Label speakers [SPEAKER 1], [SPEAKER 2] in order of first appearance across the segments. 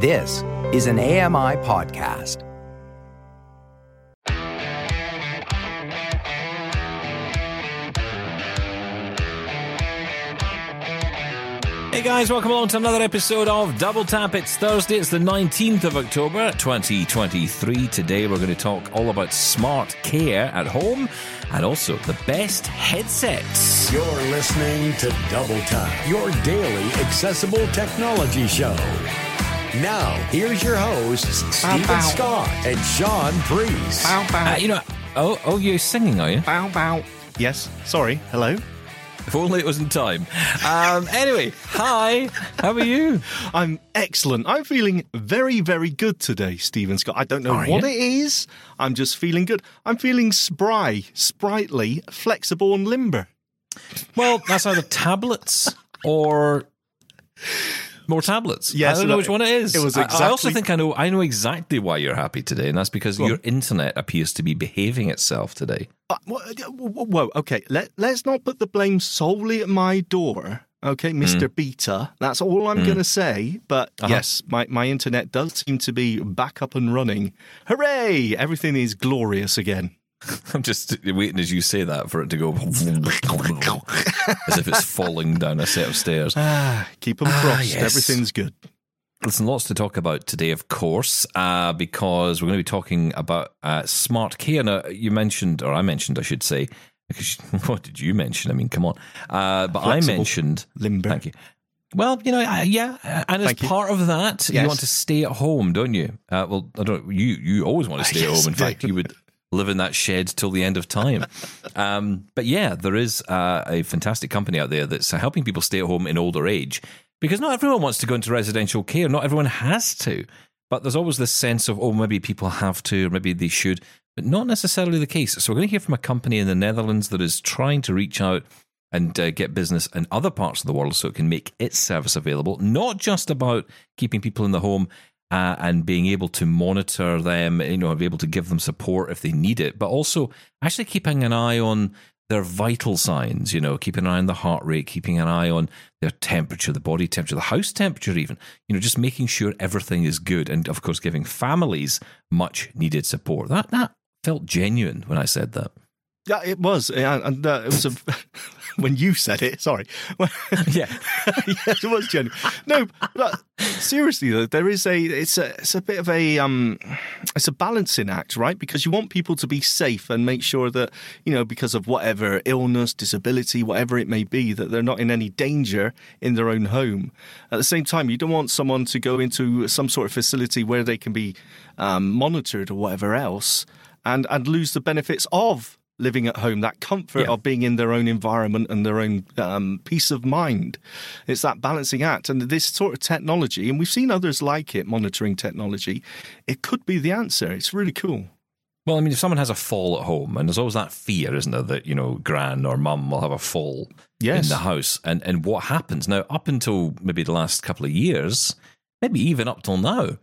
[SPEAKER 1] This is an AMI podcast.
[SPEAKER 2] Hey guys, welcome along to another episode of Double Tap. It's Thursday, it's the 19th of October 2023. Today we're going to talk all about SmartQare at home and also the best headsets.
[SPEAKER 3] You're listening to Double Tap, your daily accessible technology show. Now, here's your hosts, Steven
[SPEAKER 4] bow.
[SPEAKER 3] Scott and Shaun Preece.
[SPEAKER 4] Bow bow.
[SPEAKER 2] Uh, you know, oh, oh, you're singing, are you?
[SPEAKER 4] bow bow. Yes. Sorry. Hello.
[SPEAKER 2] If only it was in time. Um, anyway, hi, how are you?
[SPEAKER 4] I'm excellent. I'm feeling very, very good today, Steven Scott. I don't know
[SPEAKER 2] Are
[SPEAKER 4] what
[SPEAKER 2] you?
[SPEAKER 4] it is. I'm just feeling good. I'm feeling spry, sprightly, flexible, and limber.
[SPEAKER 2] Well, that's either tablets or more tablets.
[SPEAKER 4] Yes,
[SPEAKER 2] I don't know which one it is.
[SPEAKER 4] it was
[SPEAKER 2] I- I, also think I know. I know exactly why you're happy today, and that's because your internet appears to be behaving itself today.
[SPEAKER 4] Uh, uh, whoa, okay. Let, let's not put the blame solely at my door. Okay, Mr. Beta. That's all I'm going to say. But
[SPEAKER 2] Uh-huh.
[SPEAKER 4] yes, my, my internet does seem to be back up and running. Hooray! Everything is glorious again.
[SPEAKER 2] I'm just waiting as you say that for it to go as if it's falling down a set of stairs.
[SPEAKER 4] Ah, keep them
[SPEAKER 2] Ah,
[SPEAKER 4] crossed.
[SPEAKER 2] yes.
[SPEAKER 4] Everything's good.
[SPEAKER 2] Listen, lots to talk about today, of course, uh, because we're going to be talking about uh, SmartQare. Now, you mentioned, or I mentioned, I should say, because what did you mention? I mean, come on. Uh, but
[SPEAKER 4] Flexible.
[SPEAKER 2] I mentioned,
[SPEAKER 4] Limber.
[SPEAKER 2] thank you. Well, you know, uh, yeah, uh, and as
[SPEAKER 4] Thank you.
[SPEAKER 2] part of that, you want to stay at home, don't you? Uh, well, I don't. You you always want to stay at
[SPEAKER 4] Yes,
[SPEAKER 2] home. In fact, you would live in that shed till the end of time. um, but yeah, there is uh, a fantastic company out there that's helping people stay at home in older age because not everyone wants to go into residential care. Not everyone has to. But there's always this sense of, oh, maybe people have to, or maybe they should, but not necessarily the case. So we're going to hear from a company in the Netherlands that is trying to reach out and uh, get business in other parts of the world so it can make its service available, not just about keeping people in the home uh, and being able to monitor them, you know, be able to give them support if they need it, but also actually keeping an eye on their vital signs, you know, keeping an eye on the heart rate, keeping an eye on their temperature, the body temperature, the house temperature, even, you know, just making sure everything is good. And of course, giving families much needed support. That, that felt genuine when I said that.
[SPEAKER 4] Yeah, it was. Yeah, and uh, it was a, when you said it. Sorry.
[SPEAKER 2] Yeah.
[SPEAKER 4] yes, it was genuine. No, but seriously though, there is a. It's a. It's a bit of a. Um, it's a balancing act, right? Because you want people to be safe and make sure that you know, because of whatever illness, disability, whatever it may be, that they're not in any danger in their own home. At the same time, you don't want someone to go into some sort of facility where they can be um, monitored or whatever else, and and lose the benefits of living at home, that comfort
[SPEAKER 2] Yeah.
[SPEAKER 4] of being in their own environment and their own um, peace of mind. It's that balancing act. And this sort of technology, and we've seen others like it, monitoring technology, it could be the answer. It's really cool.
[SPEAKER 2] Well, I mean, if someone has a fall at home, and there's always that fear, isn't there, that you know, gran or mum will have a fall
[SPEAKER 4] Yes.
[SPEAKER 2] in the house, and and what happens now? Up until maybe the last couple of years, maybe even up till now,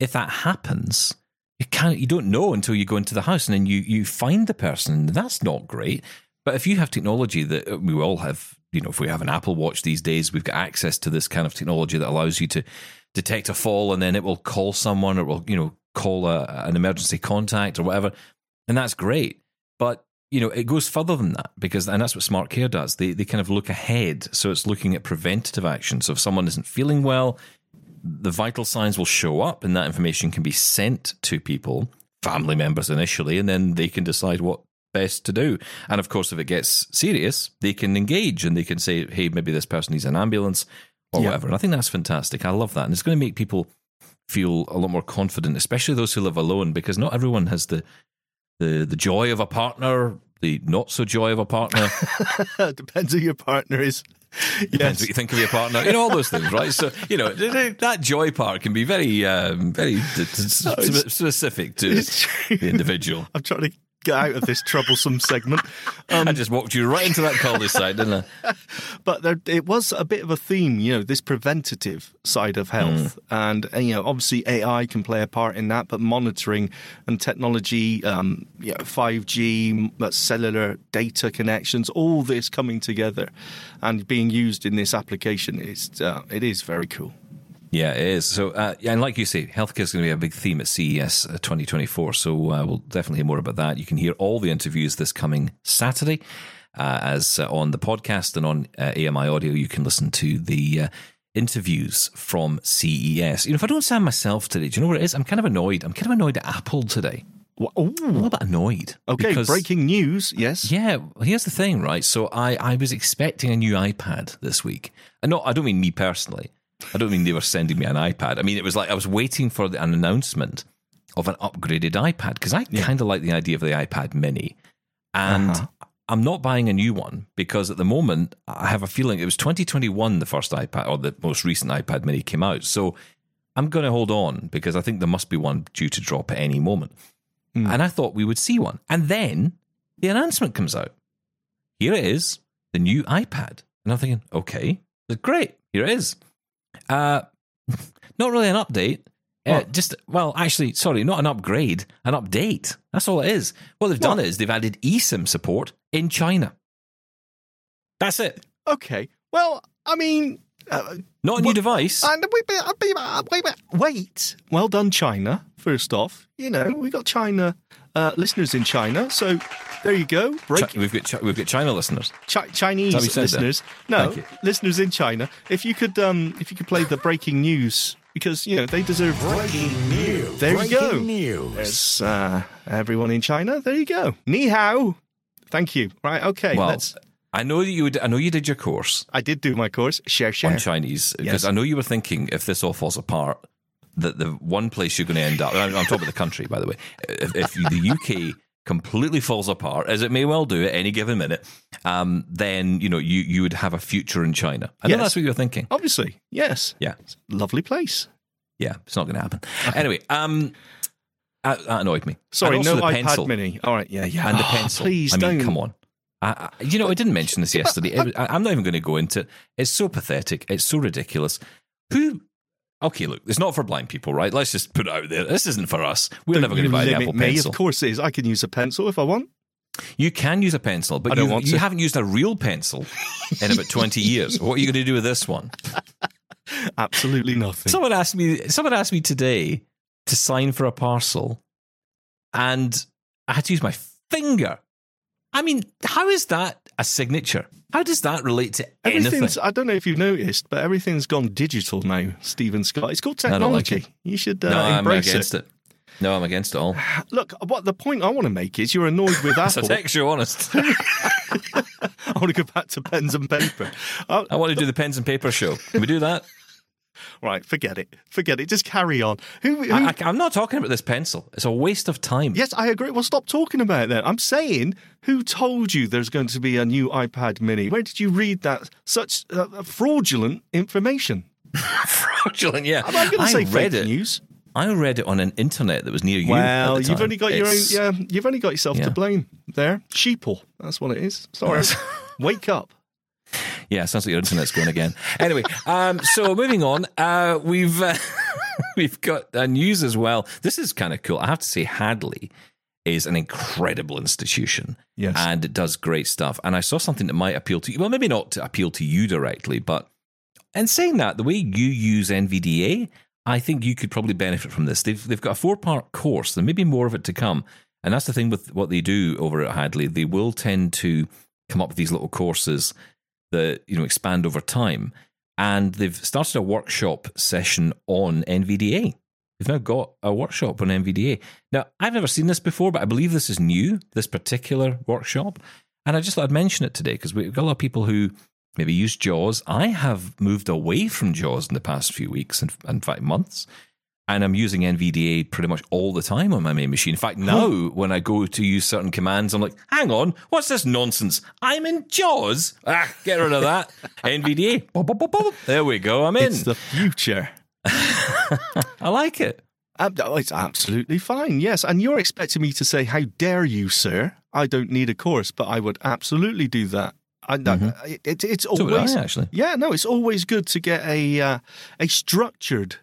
[SPEAKER 2] if that happens, you can't, you don't know until you go into the house, and then you you find the person, that's not great. But if you have technology that uh, we all have, you know, if we have an Apple Watch these days, we've got access to this kind of technology that allows you to detect a fall, and then it will call someone, or it will, you know, call a, an emergency contact or whatever, and that's great. But you know, it goes further than that because, and that's what SmartQare does. They they kind of look ahead, so it's looking at preventative action. So if someone isn't feeling well, the vital signs will show up, and that information can be sent to people, family members initially, and then they can decide what best to do. And of course, if it gets serious, they can engage and they can say, "Hey, maybe this person needs an ambulance or
[SPEAKER 4] Yeah.
[SPEAKER 2] whatever." And I think that's fantastic. I love that, and it's going to make people feel a lot more confident, especially those who live alone, because not everyone has the the the joy of a partner, the not so joy of a partner.
[SPEAKER 4] Depends who your partner is.
[SPEAKER 2] Depends
[SPEAKER 4] Yes.
[SPEAKER 2] what you think of your partner. You know all those things, right? So you know that joy part can be very, um, very s- specific to the individual.
[SPEAKER 4] I'm trying to get out of this troublesome segment. Um,
[SPEAKER 2] I just walked you right into that cul-de-sac, didn't I?
[SPEAKER 4] but there, it was a bit of a theme, you know, this preventative side of health, and, and you know, obviously AI can play a part in that, but monitoring and technology, um, you know, five G, cellular data connections, all this coming together and being used in this application is uh, it is very cool.
[SPEAKER 2] Yeah, it is. So, uh, yeah, and like you say, healthcare is going to be a big theme at CES uh, 2024. So, uh, we'll definitely hear more about that. You can hear all the interviews this coming Saturday, uh, as uh, on the podcast and on uh, AMI Audio, you can listen to the uh, interviews from CES. You know, if I don't sound myself today, do you know what it is? I'm kind of annoyed. I'm kind of annoyed at Apple today.
[SPEAKER 4] Wha-
[SPEAKER 2] I'm a little bit annoyed.
[SPEAKER 4] Okay,
[SPEAKER 2] because-
[SPEAKER 4] breaking news. Yes.
[SPEAKER 2] Yeah, well, here's the thing, right? So I, I was expecting a new iPad this week. And no, I don't mean me personally. I don't mean they were sending me an iPad. I mean, it was like I was waiting for an announcement of an upgraded iPad because I kind of like the idea of the iPad mini. And
[SPEAKER 4] Uh-huh.
[SPEAKER 2] I'm not buying a new one because at the moment I have a feeling it was 2021 the first iPad or the most recent iPad mini came out. So I'm going to hold on because I think there must be one due to drop at any moment.
[SPEAKER 4] Hmm.
[SPEAKER 2] And I thought we would see one. And then the announcement comes out. Here it is, the new iPad. And I'm thinking, okay, great, here it is. Uh, not really an update. Uh,
[SPEAKER 4] What?
[SPEAKER 2] just, well, actually, sorry, not an upgrade, an update. That's all it is. What they've done
[SPEAKER 4] What?
[SPEAKER 2] is they've added eSIM support in China. That's it.
[SPEAKER 4] Okay. Well, I mean, uh,
[SPEAKER 2] Not a new
[SPEAKER 4] Well,
[SPEAKER 2] device.
[SPEAKER 4] and wait, wait, wait, wait, wait, wait. Well done, China. First off, you know we got China uh, listeners in China, so there you go. Break
[SPEAKER 2] Chi- we've got Chi- we've got China listeners.
[SPEAKER 4] Chi- Chinese
[SPEAKER 2] Is that what you said there?
[SPEAKER 4] listeners. No, listeners in China. If you could, um, if you could play the breaking news because you know they deserve.
[SPEAKER 3] Breaking news.
[SPEAKER 4] There you
[SPEAKER 3] Breaking
[SPEAKER 4] go.
[SPEAKER 3] news.
[SPEAKER 4] There's uh, everyone in China. There you go. Ni hao. Thank you. Right. Okay.
[SPEAKER 2] Well,
[SPEAKER 4] let's.
[SPEAKER 2] I know that you would, I know you did your course
[SPEAKER 4] I did do my course. Share, share.
[SPEAKER 2] on Chinese because
[SPEAKER 4] Yes.
[SPEAKER 2] I know you were thinking if this all falls apart, that the one place you're going to end up. I'm, I'm talking about the country, by the way. If, if the UK completely falls apart, as it may well do at any given minute, um, then you know you you would have a future in China. I know that's what you're thinking.
[SPEAKER 4] Obviously, yes.
[SPEAKER 2] Yeah,
[SPEAKER 4] Lovely place.
[SPEAKER 2] yeah, it's not going to happen. Anyway, um, that, that annoyed me.
[SPEAKER 4] Sorry, no
[SPEAKER 2] the
[SPEAKER 4] iPad
[SPEAKER 2] pencil.
[SPEAKER 4] Mini. All right. Yeah. Yeah.
[SPEAKER 2] and the
[SPEAKER 4] Oh,
[SPEAKER 2] pencil.
[SPEAKER 4] Please
[SPEAKER 2] I mean,
[SPEAKER 4] don't.
[SPEAKER 2] come on. I, I, you know, I didn't mention this yesterday. It- I, I'm not even going to go into it. It's so pathetic. It's so ridiculous. Who? Okay, look, it's not for blind people, right? Let's just put it out there. This isn't for us. We're
[SPEAKER 4] Don't
[SPEAKER 2] never going to buy an Apple
[SPEAKER 4] me.
[SPEAKER 2] Pencil.
[SPEAKER 4] Of course it is. I can use a pencil if I want.
[SPEAKER 2] You can use a pencil, but you, you haven't used a real pencil in about 20 years. What are you going to do with this one?
[SPEAKER 4] Absolutely nothing.
[SPEAKER 2] Someone asked me. Someone asked me today to sign for a parcel, and I had to use my finger. I mean, how is that a signature? How does that relate to anything?
[SPEAKER 4] I don't know if you've noticed, but everything's gone digital now, Steven Scott. It's called
[SPEAKER 2] don't like
[SPEAKER 4] technology. You should uh,
[SPEAKER 2] no, I'm
[SPEAKER 4] embrace
[SPEAKER 2] against it. No, I'm against it all.
[SPEAKER 4] Look, what the point I want to make is you're annoyed with Apple.
[SPEAKER 2] It's a
[SPEAKER 4] Apple.
[SPEAKER 2] texture, honest.
[SPEAKER 4] I want to go back to pens and paper.
[SPEAKER 2] I want to do the pens and paper show. Can we do that?
[SPEAKER 4] Right, forget it. Forget it. Just carry on. Who? who
[SPEAKER 2] I, am not talking about this pencil. It's a waste of time.
[SPEAKER 4] Yes, I agree. Well, stop talking about it then. I'm saying, who told you there's going to be a new iPad mini? Where did you read that? Such uh, fraudulent information.
[SPEAKER 2] fraudulent. Yeah,
[SPEAKER 4] I'm not going to say
[SPEAKER 2] read
[SPEAKER 4] fake
[SPEAKER 2] it.
[SPEAKER 4] news.
[SPEAKER 2] I read it on an internet that was near you.
[SPEAKER 4] Well, you've only got your own. Yeah, you've only got yourself
[SPEAKER 2] Yeah.
[SPEAKER 4] to blame there. Sheeple. That's what it is. Sorry. Wake up.
[SPEAKER 2] Yeah, sounds like your internet's going again. Anyway, um, so moving on, uh, we've uh, we've got uh, news as well. This is kind of cool. I have to say, Hadley is an incredible institution,
[SPEAKER 4] Yes.
[SPEAKER 2] and it does great stuff. And I saw something that might appeal to you. Well, maybe not to appeal to you directly, but in saying that, the way you use NVDA, I think you could probably benefit from this. They've they've got a four part course. There may be more of it to come, and that's the thing with what they do over at Hadley. They will tend to come up with these little courses that you know expand over time, and they've started a workshop session on NVDA. They've now got a workshop on NVDA. Now, I've never seen this before, but I believe this is new. This particular workshop, and I just thought I'd mention it today because we've got a lot of people who maybe use JAWS. I have moved away from JAWS in the past few weeks, in, in fact, months. And I'm using NVDA pretty much all the time on my main machine. In fact, now when I go to use certain commands, I'm like, hang on, what's this nonsense? I'm in JAWS. Ah, get rid of that. NVDA. There we go. I'm in.
[SPEAKER 4] It's the future.
[SPEAKER 2] I like it.
[SPEAKER 4] Oh, it's absolutely fine. Yes, and you're expecting me to say, "How dare you, sir? I don't need a course," but I would absolutely do that. I, it, it, it's
[SPEAKER 2] Mm-hmm. So I,
[SPEAKER 4] always
[SPEAKER 2] actually.
[SPEAKER 4] yeah, no, it's always good to get a uh, a structured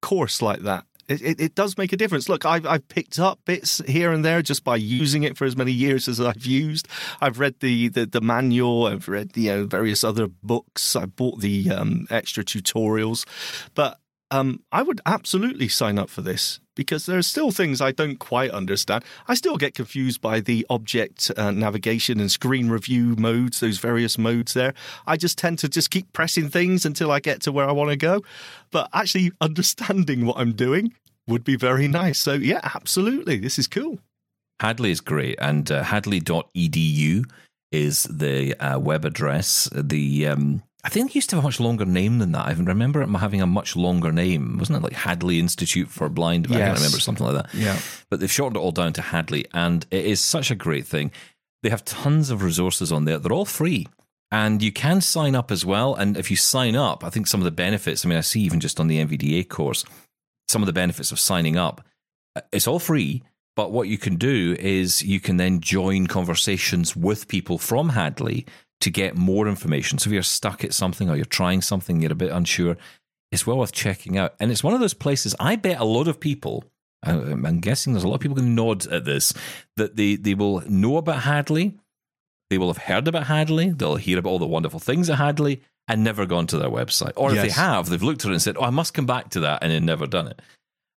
[SPEAKER 4] course like that. It, it, it does make a difference. Look, I've I've picked up bits here and there just by using it for as many years as I've used. I've read the the, the manual. I've read the you know, various other books. I bought the um, extra tutorials, but um, I would absolutely sign up for this because there are still things I don't quite understand. I still get confused by the object uh, navigation and screen review modes, those various modes there. I just tend to just keep pressing things until I get to where I want to go. But actually understanding what I'm doing would be very nice. So, yeah, absolutely. This is cool.
[SPEAKER 2] Hadley is great, and uh, hadley.edu is the uh, web address. The um, I think it used to have a much longer name than that. I remember it having a much longer name. Wasn't it like Hadley Institute for Blind? I can't remember something like that.
[SPEAKER 4] Yeah.
[SPEAKER 2] But they've shortened it all down to Hadley, and it is such a great thing. They have tons of resources on there. They're all free. And you can sign up as well. And if you sign up, I think some of the benefits, I mean, I see even just on the NVDA course, some of the benefits of signing up. uh, It's all free, but what you can do is you can then join conversations with people from Hadley to get more information. So if you're stuck at something or you're trying something, you're a bit unsure, it's well worth checking out. And it's one of those places, I bet a lot of people, I'm guessing there's a lot of people going to nod at this, that they, they will know about Hadley, they will have heard about Hadley, they'll hear about all the wonderful things at Hadley, and never gone to their website. Or if they have, they've looked at it and said, oh, I must come back to that, and then never done it.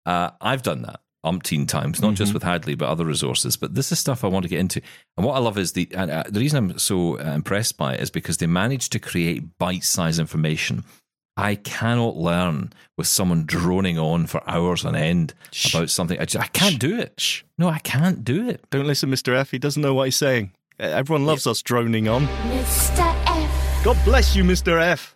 [SPEAKER 2] Uh, I've done that umpteen times, not just with Hadley, but other resources. But this is stuff I want to get into. And what I love is the and, uh, the reason I'm so uh, impressed by it is because they managed to create bite sized information. I cannot learn with someone droning on for hours on end about something. I, just, I can't do it.
[SPEAKER 4] Shh.
[SPEAKER 2] No, I can't do it.
[SPEAKER 4] Don't listen, Mr. F. He doesn't know what he's saying. Uh, Everyone loves us droning on.
[SPEAKER 5] Mr. F.
[SPEAKER 4] God bless you, Mr. F.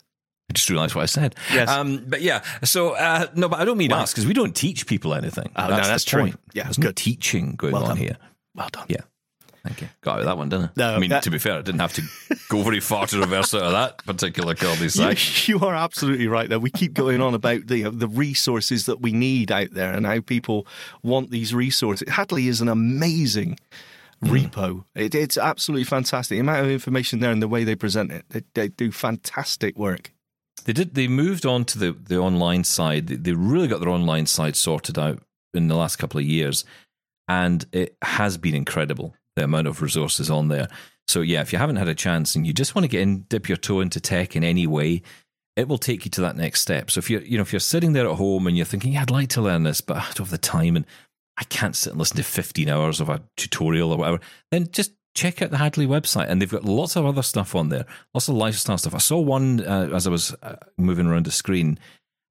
[SPEAKER 2] I just realised what I said.
[SPEAKER 4] Yes.
[SPEAKER 2] Um, but yeah, so uh, no, but I don't mean
[SPEAKER 4] Wow.
[SPEAKER 2] us because we don't teach people anything.
[SPEAKER 4] Oh, no,
[SPEAKER 2] that's
[SPEAKER 4] that's
[SPEAKER 2] the
[SPEAKER 4] true.
[SPEAKER 2] point.
[SPEAKER 4] Yeah,
[SPEAKER 2] There's no
[SPEAKER 4] good.
[SPEAKER 2] teaching going
[SPEAKER 4] Well
[SPEAKER 2] on
[SPEAKER 4] done.
[SPEAKER 2] here.
[SPEAKER 4] Well done.
[SPEAKER 2] Yeah. Thank you. Got out of that one, didn't I?
[SPEAKER 4] No,
[SPEAKER 2] I mean,
[SPEAKER 4] that-
[SPEAKER 2] to be fair, I didn't have to go very far to reverse out of that particular cul de
[SPEAKER 4] You, you are absolutely right. Though we keep going on about the the resources that we need out there and how people want these resources. Hadley is an amazing repo. It, it's absolutely fantastic. The amount of information there and the way they present it, they, they do fantastic work.
[SPEAKER 2] They did. They moved on to the the online side. They, they really got their online side sorted out in the last couple of years, and it has been incredible the amount of resources on there. So yeah, if you haven't had a chance and you just want to get in, dip your toe into tech in any way, it will take you to that next step. So if you're you know if you're sitting there at home and you're thinking, yeah, I'd like to learn this, but I don't have the time and I can't sit and listen to 15 hours of a tutorial or whatever, then just check out the Hadley website. And they've got lots of other stuff on there, lots of lifestyle stuff. I saw one uh, as I was uh, moving around the screen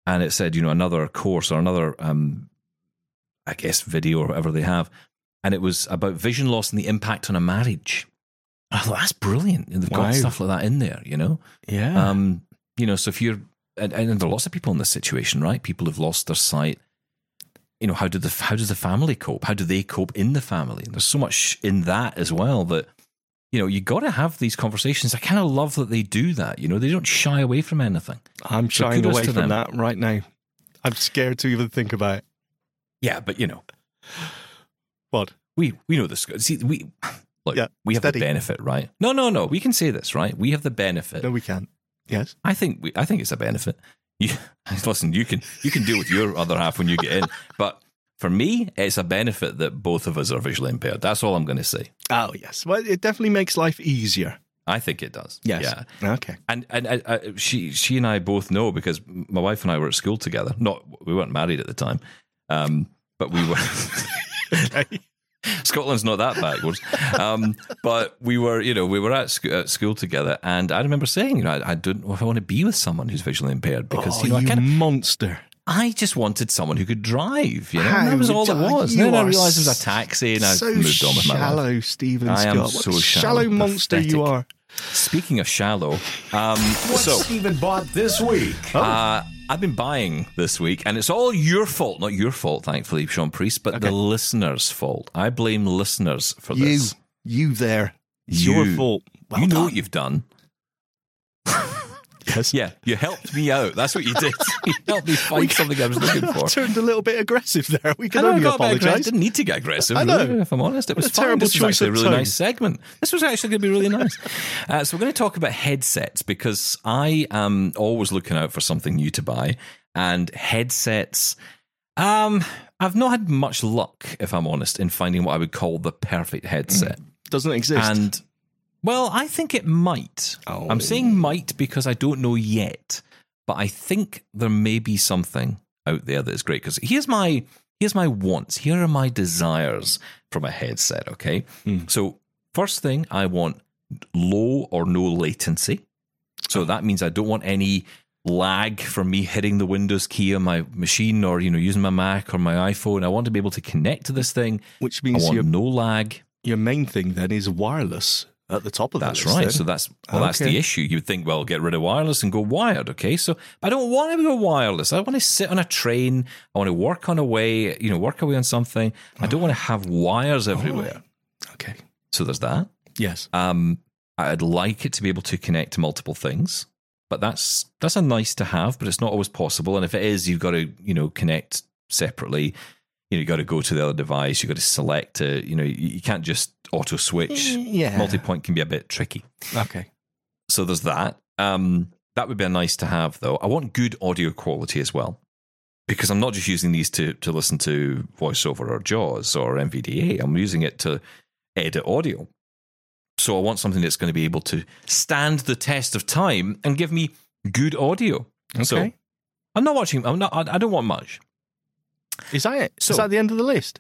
[SPEAKER 2] and it said, you know, another course or another, um, I guess, video or whatever they have. And it was about vision loss and the impact on a marriage. I thought, that's brilliant. And they've
[SPEAKER 4] Wow.
[SPEAKER 2] got stuff like that in there, you know?
[SPEAKER 4] Yeah.
[SPEAKER 2] Um, you know, so if you're, and, and there are lots of people in this situation, right? People who've lost their sight. You know, how did the how does the family cope? How do they cope in the family? There's so much in that as well that you know you got to have these conversations. I kind of love that they do that. You know, they don't shy away from anything.
[SPEAKER 4] I'm
[SPEAKER 2] so
[SPEAKER 4] shying away from
[SPEAKER 2] them.
[SPEAKER 4] that right now. I'm scared to even think about it.
[SPEAKER 2] Yeah, but you know,
[SPEAKER 4] What?
[SPEAKER 2] we we know this. See, we look,
[SPEAKER 4] Yeah,
[SPEAKER 2] we have
[SPEAKER 4] steady.
[SPEAKER 2] the benefit, right? No, no, no. We can say this, right? We have the benefit.
[SPEAKER 4] No, we can't. Yes.
[SPEAKER 2] I think we, I think it's a benefit. You listen, you can you can deal with your other half when you get in, but for me, it's a benefit that both of us are visually impaired. That's all I'm going to say.
[SPEAKER 4] Oh, yes. Well, it definitely makes life easier.
[SPEAKER 2] I think it does.
[SPEAKER 4] Yes.
[SPEAKER 2] Yeah.
[SPEAKER 4] Okay.
[SPEAKER 2] And and uh, uh, she she and I both know because my wife and I were at school together. Not we weren't married at the time, um, but we were. Scotland's not that backwards, um, but we were, you know, we were at, sc- at school together, and I remember saying, you know, I, I don't know if I want to be with someone who's visually impaired because
[SPEAKER 4] oh,
[SPEAKER 2] you know, I
[SPEAKER 4] you
[SPEAKER 2] kind of
[SPEAKER 4] monster.
[SPEAKER 2] I just wanted someone who could drive, you know.
[SPEAKER 4] How
[SPEAKER 2] and that was all it was.
[SPEAKER 4] you
[SPEAKER 2] then I realised it was a taxi, and I
[SPEAKER 4] so
[SPEAKER 2] moved on with my life.
[SPEAKER 4] shallow, Steven
[SPEAKER 2] I am
[SPEAKER 4] Scott. What
[SPEAKER 2] so
[SPEAKER 4] a
[SPEAKER 2] shallow,
[SPEAKER 4] shallow monster you are.
[SPEAKER 2] Speaking of shallow, um,
[SPEAKER 3] What
[SPEAKER 2] so
[SPEAKER 3] Steven bought this week.
[SPEAKER 2] uh, I've been buying this week, and it's all your fault, not your fault, thankfully, Shaun Preece, but the listeners' fault. I blame listeners for
[SPEAKER 4] You,
[SPEAKER 2] this.
[SPEAKER 4] you you there. It's
[SPEAKER 2] You.
[SPEAKER 4] your fault. Well
[SPEAKER 2] you know what you've done.
[SPEAKER 4] Yes.
[SPEAKER 2] Yeah, you helped me out. That's what you did. you helped me find something I was looking for.
[SPEAKER 4] I turned a little bit aggressive there. We can
[SPEAKER 2] I
[SPEAKER 4] only
[SPEAKER 2] got a bit
[SPEAKER 4] apologise.
[SPEAKER 2] Didn't need to get aggressive.
[SPEAKER 4] I know.
[SPEAKER 2] really, if I'm honest, it was
[SPEAKER 4] a
[SPEAKER 2] fine.
[SPEAKER 4] terrible
[SPEAKER 2] This was
[SPEAKER 4] choice
[SPEAKER 2] actually a really
[SPEAKER 4] tone.
[SPEAKER 2] nice segment. This was actually going to be really nice. Uh, so we're going to talk about headsets because I am always looking out for something new to buy, and headsets. Um, I've not had much luck, if I'm honest, in finding what I would call the perfect headset.
[SPEAKER 4] Doesn't exist.
[SPEAKER 2] And well, I think it might.
[SPEAKER 4] Oh.
[SPEAKER 2] I'm saying might because I don't know yet, but I think there may be something. out there that is great because here's my here's my wants. Here are my desires from a headset. Okay,
[SPEAKER 4] Mm.
[SPEAKER 2] so first thing I want low or no latency. So that means I don't want any lag from me hitting the Windows key on my machine or you know using my Mac or my iPhone. I want to be able to connect to this thing.
[SPEAKER 4] Which means I
[SPEAKER 2] want
[SPEAKER 4] your
[SPEAKER 2] no lag.
[SPEAKER 4] your main thing then is wireless at the top of the
[SPEAKER 2] That's
[SPEAKER 4] list,
[SPEAKER 2] right.
[SPEAKER 4] then.
[SPEAKER 2] So that's well, that's the issue. You would think, well, get rid of wireless and go wired. Okay, so I don't want to go wireless. I want to sit on a train. I want to work on a way. You know, work away on something. I don't want to have wires everywhere.
[SPEAKER 4] okay.
[SPEAKER 2] So there's that.
[SPEAKER 4] Yes.
[SPEAKER 2] Um, I'd like it to be able to connect to multiple things, but that's that's a nice to have, but it's not always possible. And if it is, you've got to you know connect separately. You know, you got to go to the other device. You got to select it. You know, you, you can't just auto switch.
[SPEAKER 4] Yeah.
[SPEAKER 2] Multi-point can be a bit tricky.
[SPEAKER 4] Okay.
[SPEAKER 2] So there's that. Um, that would be a nice to have, though. I want good audio quality as well, because I'm not just using these to to listen to voiceover or JAWS or NVDA. I'm using it to edit audio. So I want something that's going to be able to stand the test of time and give me good audio. So
[SPEAKER 4] Okay.
[SPEAKER 2] I'm not watching. I'm not. I, I don't want much.
[SPEAKER 4] Is that it?
[SPEAKER 2] So-
[SPEAKER 4] is that the end of the list?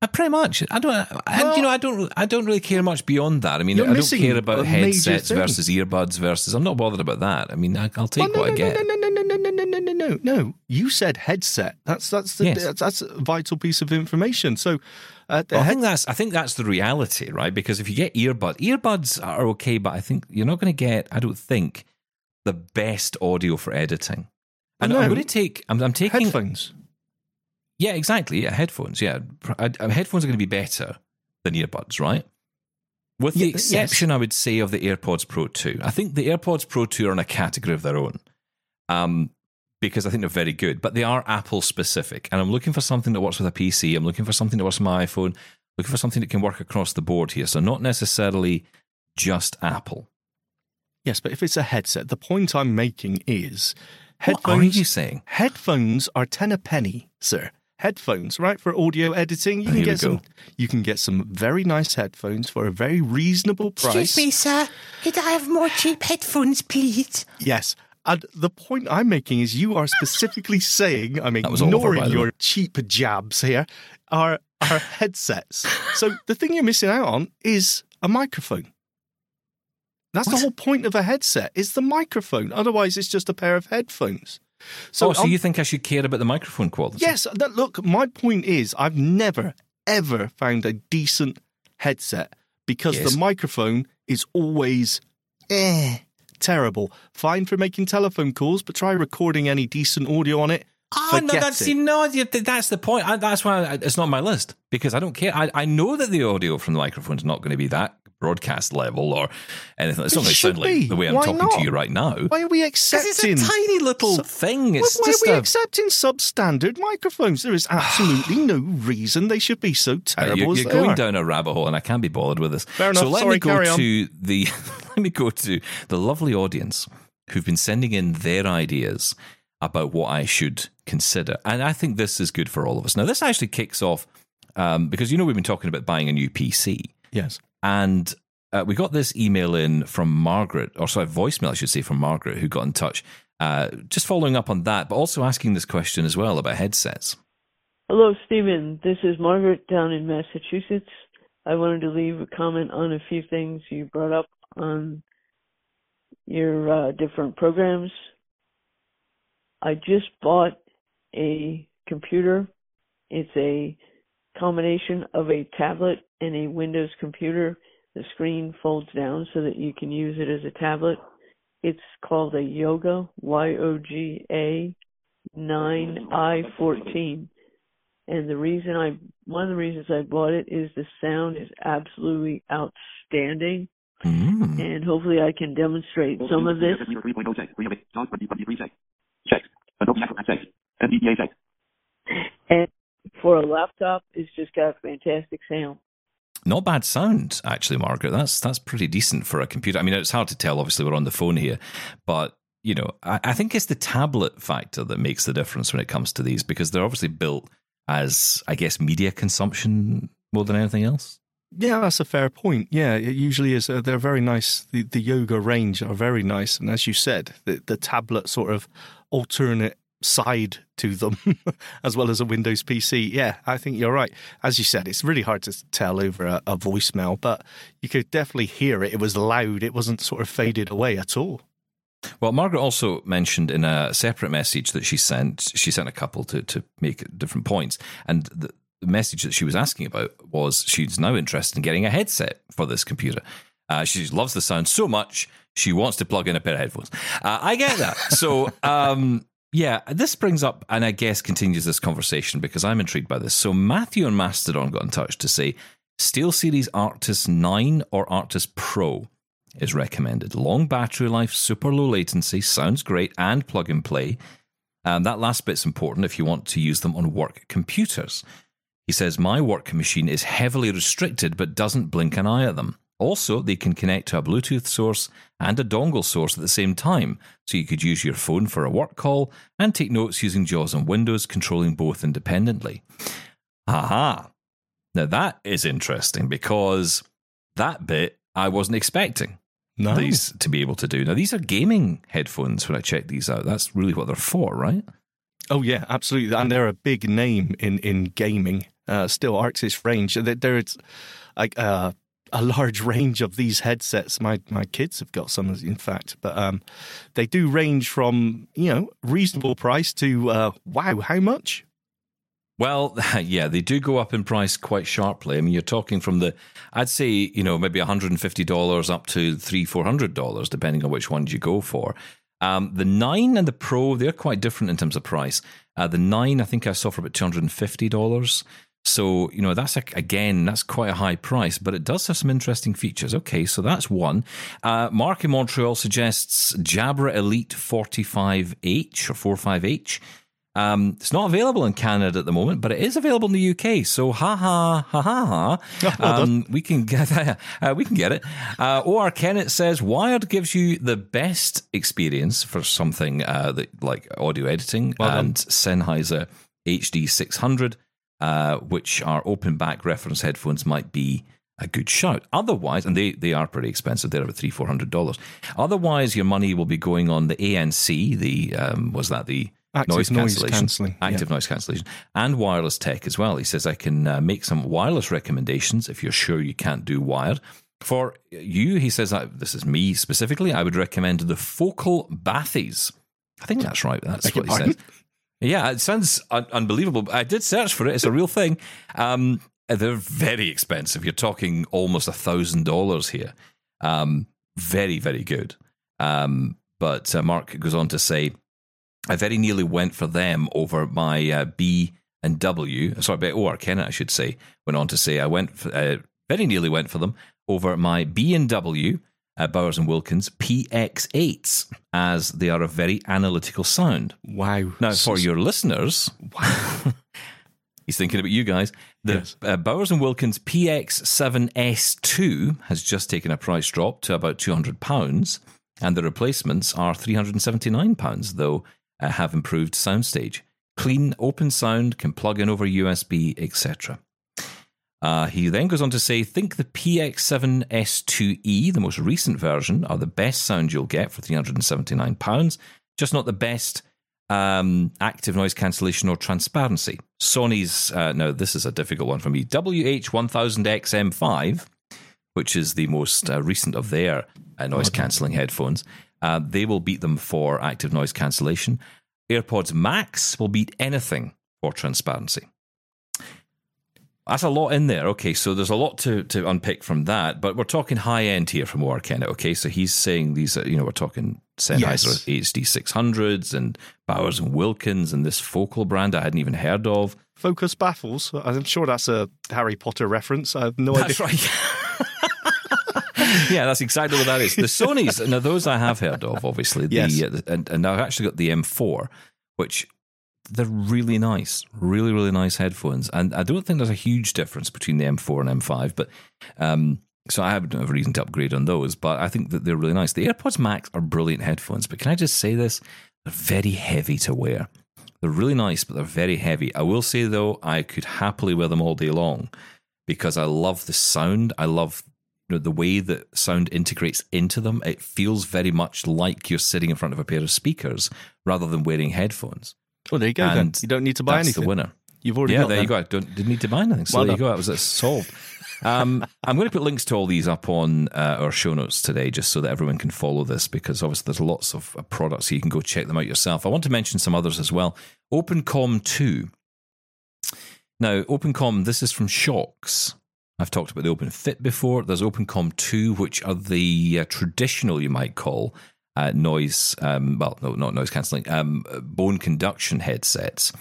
[SPEAKER 2] I pretty much. I don't. and
[SPEAKER 4] Well-
[SPEAKER 2] you know, I don't. I don't really care much beyond that. I mean, I don't care about headsets versus earbuds versus. I'm not bothered about that. I mean, I, I'll take
[SPEAKER 4] Well, no,
[SPEAKER 2] what I get.
[SPEAKER 4] no, no, no, no, no, no, no, no, no, no. You said headset. That's that's the
[SPEAKER 2] Yes.
[SPEAKER 4] that's, that's a vital piece of information. So, uh,
[SPEAKER 2] Well, I think that's I think that's the reality, right? Because if you get earbud, earbuds are okay, but I think you're not going to get. I don't think the best audio for editing. And
[SPEAKER 4] No.
[SPEAKER 2] I'm going to take. I'm, I'm taking.
[SPEAKER 4] headphones.
[SPEAKER 2] Yeah, exactly. Yeah, headphones. Yeah, I, I, headphones are going to be better than earbuds, right? With the
[SPEAKER 4] Ye- yes.
[SPEAKER 2] exception, I would say, of the AirPods Pro 2. I think the AirPods Pro 2 are in a category of their own um, because I think they're very good, but they are Apple specific. And I'm looking for something that works with a PC. I'm looking for something that works with my iPhone, looking for something that can work across the board here. So, not necessarily just Apple.
[SPEAKER 4] Yes, but if it's a headset, the point I'm making is
[SPEAKER 2] What are you saying?
[SPEAKER 4] Headphones are ten a penny, sir. Headphones, right, for audio editing. You can
[SPEAKER 2] here
[SPEAKER 4] get some. You can get some very nice headphones for a very reasonable price.
[SPEAKER 5] Excuse me, sir. Could I have more cheap headphones, please?
[SPEAKER 4] Yes. And the point I'm making is you are specifically saying, I'm
[SPEAKER 2] was over, by
[SPEAKER 4] ignoring
[SPEAKER 2] the way.
[SPEAKER 4] your cheap jabs here, are, are headsets. So the thing you're missing out on is a microphone. That's the whole point of a headset, is the microphone. Otherwise, it's just a pair of headphones.
[SPEAKER 2] So, oh, so
[SPEAKER 4] I'm-
[SPEAKER 2] you think I should care about the microphone quality?
[SPEAKER 4] Yes, that, look, my point is I've never, ever found a decent headset because
[SPEAKER 2] Yes.
[SPEAKER 4] the microphone is always eh, terrible. Fine for making telephone calls, but try recording any decent audio on it.
[SPEAKER 2] Oh no, that's
[SPEAKER 4] it.
[SPEAKER 2] know, that's the point. I, that's why I, it's not on my list because I don't care. I, I know that the audio from the microphone is not going to be that broadcast level or anything. It's
[SPEAKER 4] It
[SPEAKER 2] not going to sound like the way I'm
[SPEAKER 4] Why
[SPEAKER 2] talking
[SPEAKER 4] not?
[SPEAKER 2] to you right now.
[SPEAKER 4] Why are we
[SPEAKER 2] Because
[SPEAKER 4] accepting?
[SPEAKER 2] it's a tiny little
[SPEAKER 4] So-
[SPEAKER 2] thing.
[SPEAKER 4] Why-
[SPEAKER 2] It's
[SPEAKER 4] why are we
[SPEAKER 2] a,
[SPEAKER 4] accepting substandard microphones? There is absolutely no reason they should be so terrible
[SPEAKER 2] you're, you're going
[SPEAKER 4] are.
[SPEAKER 2] down a rabbit hole, and I can't be bothered with this.
[SPEAKER 4] Fair enough.
[SPEAKER 2] So let
[SPEAKER 4] Sorry,
[SPEAKER 2] me go to the let me go to the lovely audience who've been sending in their ideas about what I should consider, and I think this is good for all of us. Now, this actually kicks off um, because you know we've been talking about buying a new PC,
[SPEAKER 4] Yes.
[SPEAKER 2] And uh, we got this email in from Margaret, or sorry, voicemail, I should say, from Margaret, who got in touch. Uh, just following up on that, but also asking this question as well about headsets.
[SPEAKER 6] Hello, Steven. This is Margaret down in Massachusetts. I wanted to leave a comment on a few things you brought up on your uh, different programs. I just bought a computer. It's a combination of a tablet and a Windows computer. The screen folds down so that you can use it as a tablet. It's called a Yoga, Y O G A 9i14 and the reason I one of the reasons I bought it is the sound is absolutely outstanding
[SPEAKER 2] Mm.
[SPEAKER 6] and hopefully I can demonstrate some of this. And for a laptop it's just got fantastic sound.
[SPEAKER 2] Not bad sound, actually, Margaret. That's that's pretty decent for a computer. I mean, it's hard to tell. Obviously, we're on the phone here, but you know, I, I think it's the tablet factor that makes the difference when it comes to these because they're obviously built as, I guess, media consumption more than anything else.
[SPEAKER 4] Yeah, that's a fair point. Yeah, it usually is. Uh, they're very nice. The, the yoga range are very nice, and as you said, the, the tablet sort of alternate side to them as well as a Windows PC. Yeah, I think you're right. As you said, it's really hard to tell over a, a voicemail, but you could definitely hear it. It was loud. It wasn't sort of faded away at all.
[SPEAKER 2] Well, Margaret also mentioned in a separate message that she sent, she sent a couple to, to make different points. And the, the message that she was asking about was she's now interested in getting a headset for this computer. Uh, she loves the sound so much, she wants to plug in a pair of headphones. Uh, I get that. So, um, yeah, this brings up, and I guess continues this conversation because I'm intrigued by this. So, Matthew and Mastodon got in touch to say SteelSeries Arctis 9 or Arctis Pro is recommended. Long battery life, super low latency, sounds great, and plug and play. Um, that last bit's important if you want to use them on work computers. He says, My work machine is heavily restricted but doesn't blink an eye at them. Also, they can connect to a Bluetooth source and a dongle source at the same time, so you could use your phone for a work call and take notes using JAWS on Windows, controlling both independently. Aha! Now that is interesting because that bit I wasn't expecting
[SPEAKER 4] No.
[SPEAKER 2] these to be able to do. Now, these are gaming headphones when I check these out. That's really what they're for, right?
[SPEAKER 4] Oh yeah, absolutely, and they're a big name in in gaming. Uh, still, Arctis range. There- There's like uh, a large range of these headsets. My my kids have got some, in fact, but um, they do range from you know reasonable price to uh, wow, how much?
[SPEAKER 2] Well, yeah, they do go up in price quite sharply. I mean, you're talking from the, I'd say, you know, maybe $150 up to three, $400, depending on which ones you go for. Um, the 9 and the Pro, they're quite different in terms of price. Uh, the 9, I think I saw for about $250. So, you know, that's, a, again, that's quite a high price, but it does have some interesting features. Okay, so that's one. Uh, Mark in Montreal suggests Jabra Elite 45H or 45H. Um, it's not available in Canada at the moment, but it is available in the UK. So ha ha ha ha ha. Um, we can get uh, we can get it. Uh, Or Kennett says Wired gives you the best experience for something uh, that like audio editing
[SPEAKER 4] Well
[SPEAKER 2] and Sennheiser HD 600, uh, which are open back reference headphones, might be a good shout. Otherwise, and they, they are pretty expensive. They're about three four hundred dollars. Otherwise, your money will be going on the ANC. The um, was that the
[SPEAKER 4] Active
[SPEAKER 2] noise
[SPEAKER 4] noise
[SPEAKER 2] cancellation,
[SPEAKER 4] cancelling, yeah.
[SPEAKER 2] active noise cancellation, and wireless tech as well. He says I can uh, make some wireless recommendations if you're sure you can't do wired. For you, he says that this is me specifically. I would recommend the Focal Bathys. I think that's right. That's what he
[SPEAKER 4] pardon?
[SPEAKER 2] Yeah, it sounds un- unbelievable. I did search for it. It's a real thing. Um, they're very expensive. You're talking almost a thousand dollars here. Um, very, very good. Um, but uh, Mark goes on to say, I very nearly went for them over my uh, B and W. Sorry, but or Kennett, I should say, went on to say I went for, uh, very nearly went for them over my B and W. Uh, Bowers and Wilkins PX8s, as they are a very analytical sound.
[SPEAKER 4] Wow.
[SPEAKER 2] Now, for your listeners, wow. he's thinking about you guys. The
[SPEAKER 4] Yes.
[SPEAKER 2] uh, Bowers and Wilkins PX7S2 has just taken a price drop to about two hundred pounds, and the replacements are three hundred and seventy nine pounds, though uh, have improved soundstage, clean, open sound, can plug in over USB, etc. Uh, he then goes on to say, think the PX7S2E, E, the most recent version, are the best sound you'll get for £379, just not the best um, active noise cancellation or transparency. Sony's, uh, now this is a difficult one for me, WH1000XM5, which is the most uh, recent of their uh, noise cancelling headphones, uh, they will beat them for active noise cancellation. AirPods Max will beat anything for transparency. That's a lot in there. Okay, so there's a lot to, to unpick from that, but we're talking high end here from OR Kennett. Okay, so he's saying these, are, you know, we're talking Sennheiser HD 600s and Bowers and Wilkins and this Focal brand I hadn't even heard of.
[SPEAKER 4] Focus baffles. I'm sure that's a Harry Potter reference. I have no
[SPEAKER 2] That's
[SPEAKER 4] idea.
[SPEAKER 2] right. yeah, that's exactly what that is. The Sony's, now those I have heard of, obviously. The,
[SPEAKER 4] Yes.
[SPEAKER 2] uh, and, and I've actually got the M4, which they're really nice, really, really nice headphones. And I don't think there's a huge difference between the M4 and M5, but um, so I have no reason to upgrade on those. But I think that they're really nice. The AirPods Max are brilliant headphones, but can I just say this? They're very heavy to wear. They're really nice, but they're very heavy. I will say though, I could happily wear them all day long because I love the sound. I love you know, the way that sound integrates into them. It feels very much like you're sitting in front of a pair of speakers rather than wearing headphones.
[SPEAKER 4] Well, there you go. Then. You don't need to buy
[SPEAKER 2] That's
[SPEAKER 4] anything.
[SPEAKER 2] the winner.
[SPEAKER 4] You've already
[SPEAKER 2] yeah, there
[SPEAKER 4] them.
[SPEAKER 2] you go. I don't didn't need to buy anything. So
[SPEAKER 4] Well
[SPEAKER 2] there you go. That was it's solved. Um, I'm going to put links to all these up on uh, our show notes today, just so that everyone can follow this, because obviously there's lots of uh, products, so you can go check them out yourself. I want to mention some others as well. OpenComm Two. Now, OpenComm, this is from Shokz. I've talked about the OpenFit before. There's OpenComm 2, which are the uh, traditional, you might call, uh, noise, um, well, no, not noise cancelling, um, bone conduction headsets.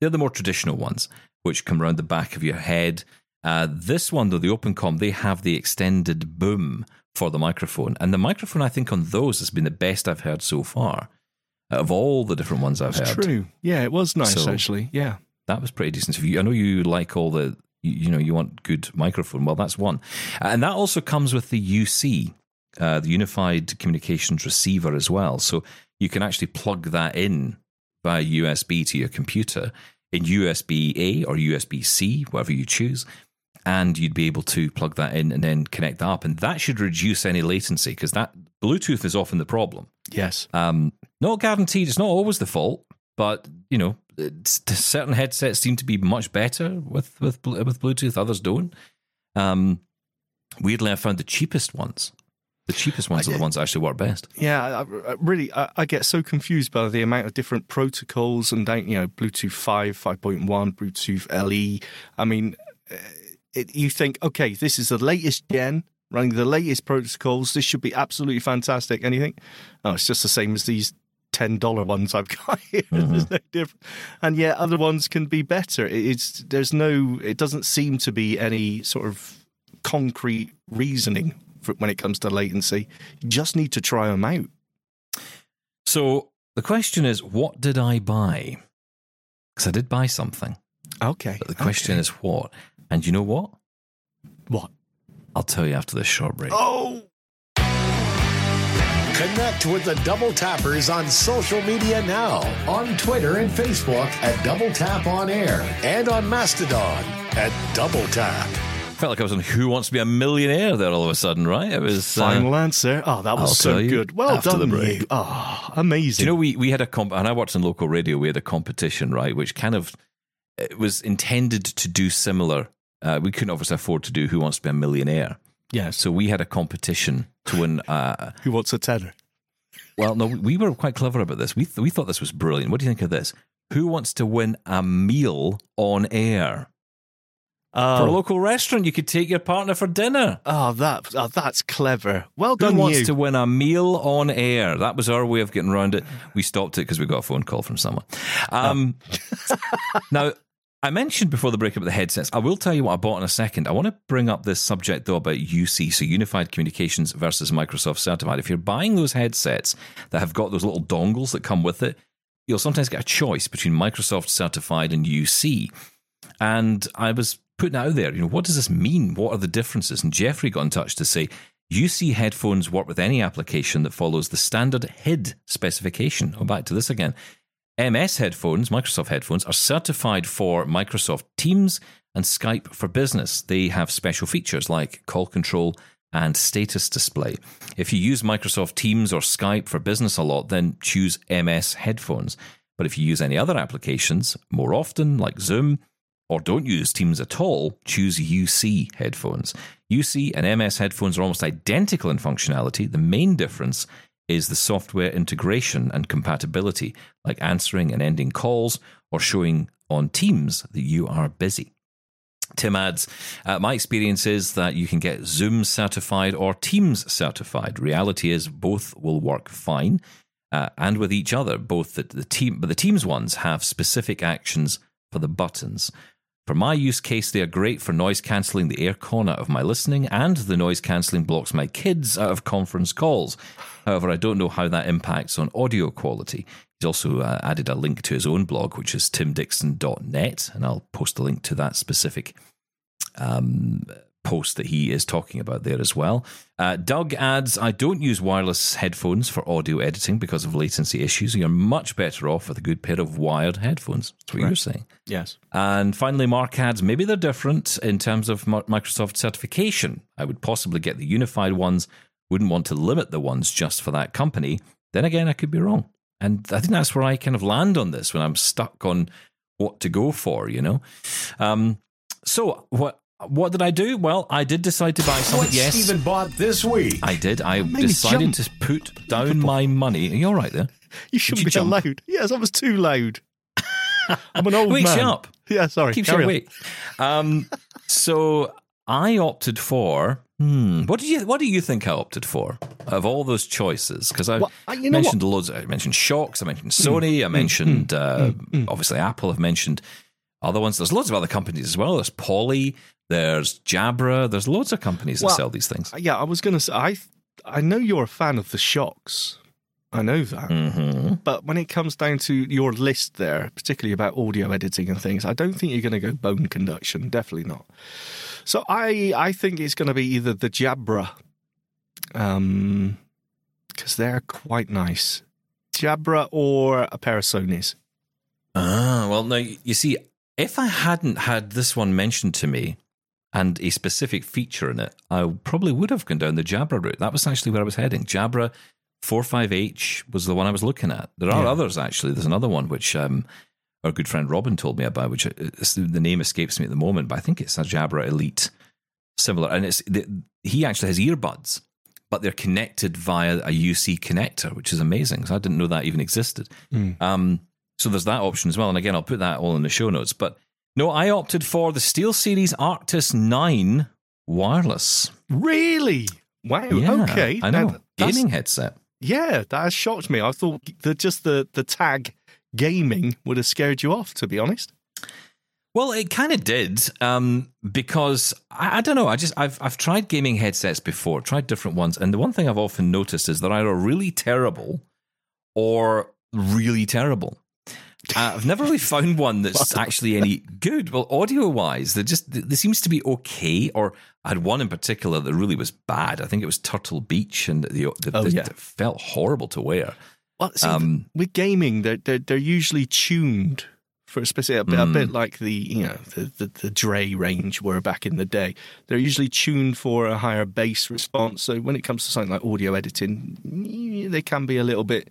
[SPEAKER 2] They're the more traditional ones, which come around the back of your head. Uh, this one, though, the OpenComm, they have the extended boom for the microphone. And the microphone, I think, on those has been the best I've heard so far. Of all the different ones I've
[SPEAKER 4] That's
[SPEAKER 2] heard
[SPEAKER 4] true. Yeah, it was nice
[SPEAKER 2] So-
[SPEAKER 4] actually. Yeah.
[SPEAKER 2] that was pretty decent. You, I know you like all the, you know, you want good microphone. Well, that's one, and that also comes with the UC, uh, the Unified Communications Receiver as well. So you can actually plug that in via USB to your computer in USB A or USB C, whatever you choose. And you'd be able to plug that in and then connect that up. And that should reduce any latency because that Bluetooth is often the problem.
[SPEAKER 4] Yes.
[SPEAKER 2] Um, not guaranteed. It's not always the fault, but you know, certain headsets seem to be much better with with with Bluetooth. Others don't. Um, weirdly, I found the cheapest ones. The cheapest ones are the ones that actually work best.
[SPEAKER 4] Yeah, I, I really, I, I get so confused by the amount of different protocols and you know, Bluetooth five, five point one, Bluetooth LE. I mean, uh, it, you think, okay, this is the latest gen, running the latest protocols. This should be absolutely fantastic. And you think, oh, it's just the same as these ten dollar ones I've got here. There's no difference. And yet, other ones can be better. It, it's there's no, it doesn't seem to be any sort of concrete reasoning for when it comes to latency. You just need to try them out.
[SPEAKER 2] So the question is, what did I buy? Because I did buy something,
[SPEAKER 4] Okay.
[SPEAKER 2] but the question is what. And you know what?
[SPEAKER 4] what?
[SPEAKER 2] I'll tell you after this short break.
[SPEAKER 4] Oh,
[SPEAKER 3] Connect with the Double Tappers on social media now on Twitter and Facebook at Double Tap On Air and on Mastodon at Double Tap.
[SPEAKER 2] Felt like I was on Who Wants to Be a Millionaire there all of a sudden, right? It was uh,
[SPEAKER 4] final answer. Oh, that was
[SPEAKER 2] I'll
[SPEAKER 4] so good. Well done, you. Oh, amazing.
[SPEAKER 2] Do you know we we had a comp and I worked in local radio. We had a competition, right, which kind of it was intended to do similar. Uh, we couldn't obviously afford to do Who Wants to Be a Millionaire,
[SPEAKER 4] yes.
[SPEAKER 2] so we had a competition to win. Uh,
[SPEAKER 4] Who wants a tenner?
[SPEAKER 2] well, no, we were quite clever about this. We th- we thought this was brilliant. What do you think of this? Who wants to win a meal on air for a
[SPEAKER 4] Oh,
[SPEAKER 2] local restaurant? You could take your partner for dinner.
[SPEAKER 4] oh, that, oh, that's clever. Well
[SPEAKER 2] Who
[SPEAKER 4] done,
[SPEAKER 2] wants
[SPEAKER 4] you.
[SPEAKER 2] to win a meal on air? That was our way of getting around it. We stopped it because we got a phone call from someone. Um, now, I mentioned before the break about the headsets. I will tell you what I bought in a second. I want to bring up this subject though about UC, so Unified Communications versus Microsoft Certified. If you're buying those headsets that have got those little dongles that come with it, you'll sometimes get a choice between Microsoft Certified and UC. And I was putting out there, you know, what does this mean? What are the differences? And Jeffrey got in touch to say, UC headphones work with any application that follows the standard HID specification. Oh, back to this again. MS headphones, Microsoft headphones, are certified for Microsoft Teams and Skype for Business. They have special features like call control and status display. If you use Microsoft Teams or Skype for business a lot, then choose MS headphones. But if you use any other applications more often, like Zoom, or don't use Teams at all, choose UC headphones. UC and MS headphones are almost identical in functionality. The main difference is the software integration and compatibility, like answering and ending calls or showing on Teams that you are busy. Tim adds, uh, My experience is that you can get Zoom certified or Teams certified. Reality is both will work fine uh, and with each other. Both the, the team, but the Teams ones have specific actions for the buttons. For my use case, they are great for noise cancelling the air con out of my listening, and the noise cancelling blocks my kids out of conference calls. However, I don't know how that impacts on audio quality. He's also uh, added a link to his own blog, which is timdixon.net, and I'll post a link to that specific um, post that he is talking about there as well. Uh, Doug adds, I don't use wireless headphones for audio editing because of latency issues. You're much better off with a good pair of wired headphones. That's what you're saying.
[SPEAKER 4] Yes.
[SPEAKER 2] And finally, Mark adds, maybe they're different in terms of Microsoft certification. I would possibly get the unified ones, wouldn't want to limit the ones just for that company. Then again, I could be wrong. And I think that's where I kind of land on this when I'm stuck on what to go for, you know? Um, so what what did I do? Well, I did decide to buy something.
[SPEAKER 3] What
[SPEAKER 2] yes,
[SPEAKER 3] Stephen bought this week.
[SPEAKER 2] I did. I decided
[SPEAKER 4] jump.
[SPEAKER 2] to put down my money. Are you all right there?
[SPEAKER 4] You shouldn't
[SPEAKER 2] you
[SPEAKER 4] be
[SPEAKER 2] jump?
[SPEAKER 4] allowed. Yes, I was too loud. I'm an old
[SPEAKER 2] Wakes
[SPEAKER 4] man.
[SPEAKER 2] you up.
[SPEAKER 4] Yeah, sorry.
[SPEAKER 2] Keeps you
[SPEAKER 4] carry on.
[SPEAKER 2] awake. Um, so I opted for. Hmm, what did you What do you think I opted for of all those choices? Because I
[SPEAKER 4] Well, I- you know
[SPEAKER 2] mentioned loads. I mentioned Shokz. I mentioned Sony. I mentioned uh, obviously Apple. I've mentioned other ones. There's loads of other companies as well. There's Poly. There's Jabra. There's loads of companies that sell these things.
[SPEAKER 4] Yeah, I was going to say, I, I know you're a fan of the Shokz. I know that.
[SPEAKER 2] hmm
[SPEAKER 4] But when it comes down to your list there, particularly about audio editing and things, I don't think you're going to go bone conduction. Definitely not. So I I think it's going to be either the Jabra, um, because they're quite nice, Jabra or a pair of Sony's.
[SPEAKER 2] Ah, well, now you see, if I hadn't had this one mentioned to me and a specific feature in it, I probably would have gone down the Jabra route. That was actually where I was heading. Jabra 45H was the one I was looking at. There are
[SPEAKER 4] Yeah.
[SPEAKER 2] others actually. There's another one which um, our good friend Robin told me about, which uh, the name escapes me at the moment, but I think it's a Jabra Elite similar, and it's the, he actually has earbuds. But they're connected via a UC connector, which is amazing. So I didn't know that even existed. Um, so there's that option as well. And again, I'll put that all in the show notes. But no, I opted for the SteelSeries Arctis 9 wireless.
[SPEAKER 4] Really? Wow.
[SPEAKER 2] Yeah,
[SPEAKER 4] okay.
[SPEAKER 2] I know. Gaming headset.
[SPEAKER 4] Yeah, that has shocked me. I thought that just the the tag gaming would have scared you off. To be honest.
[SPEAKER 2] Well, it kind of did um, because I, I don't know. I just I've I've tried gaming headsets before, tried different ones, and the one thing I've often noticed is they're either really terrible or really terrible. Uh, I've never really found one that's actually any good. Well, audio wise, they just there seems to be okay. Or I had one in particular that really was bad. I think it was Turtle Beach, and the, the,
[SPEAKER 4] Oh,
[SPEAKER 2] the-
[SPEAKER 4] yeah.
[SPEAKER 2] it felt horrible to wear.
[SPEAKER 4] Well, see,
[SPEAKER 2] Um,
[SPEAKER 4] with gaming, they're, they're they're usually tuned for a specific, a bit, a bit like the you know the, the the Dre range were back in the day. They're usually tuned for a higher bass response. So when it comes to something like audio editing, they can be a little bit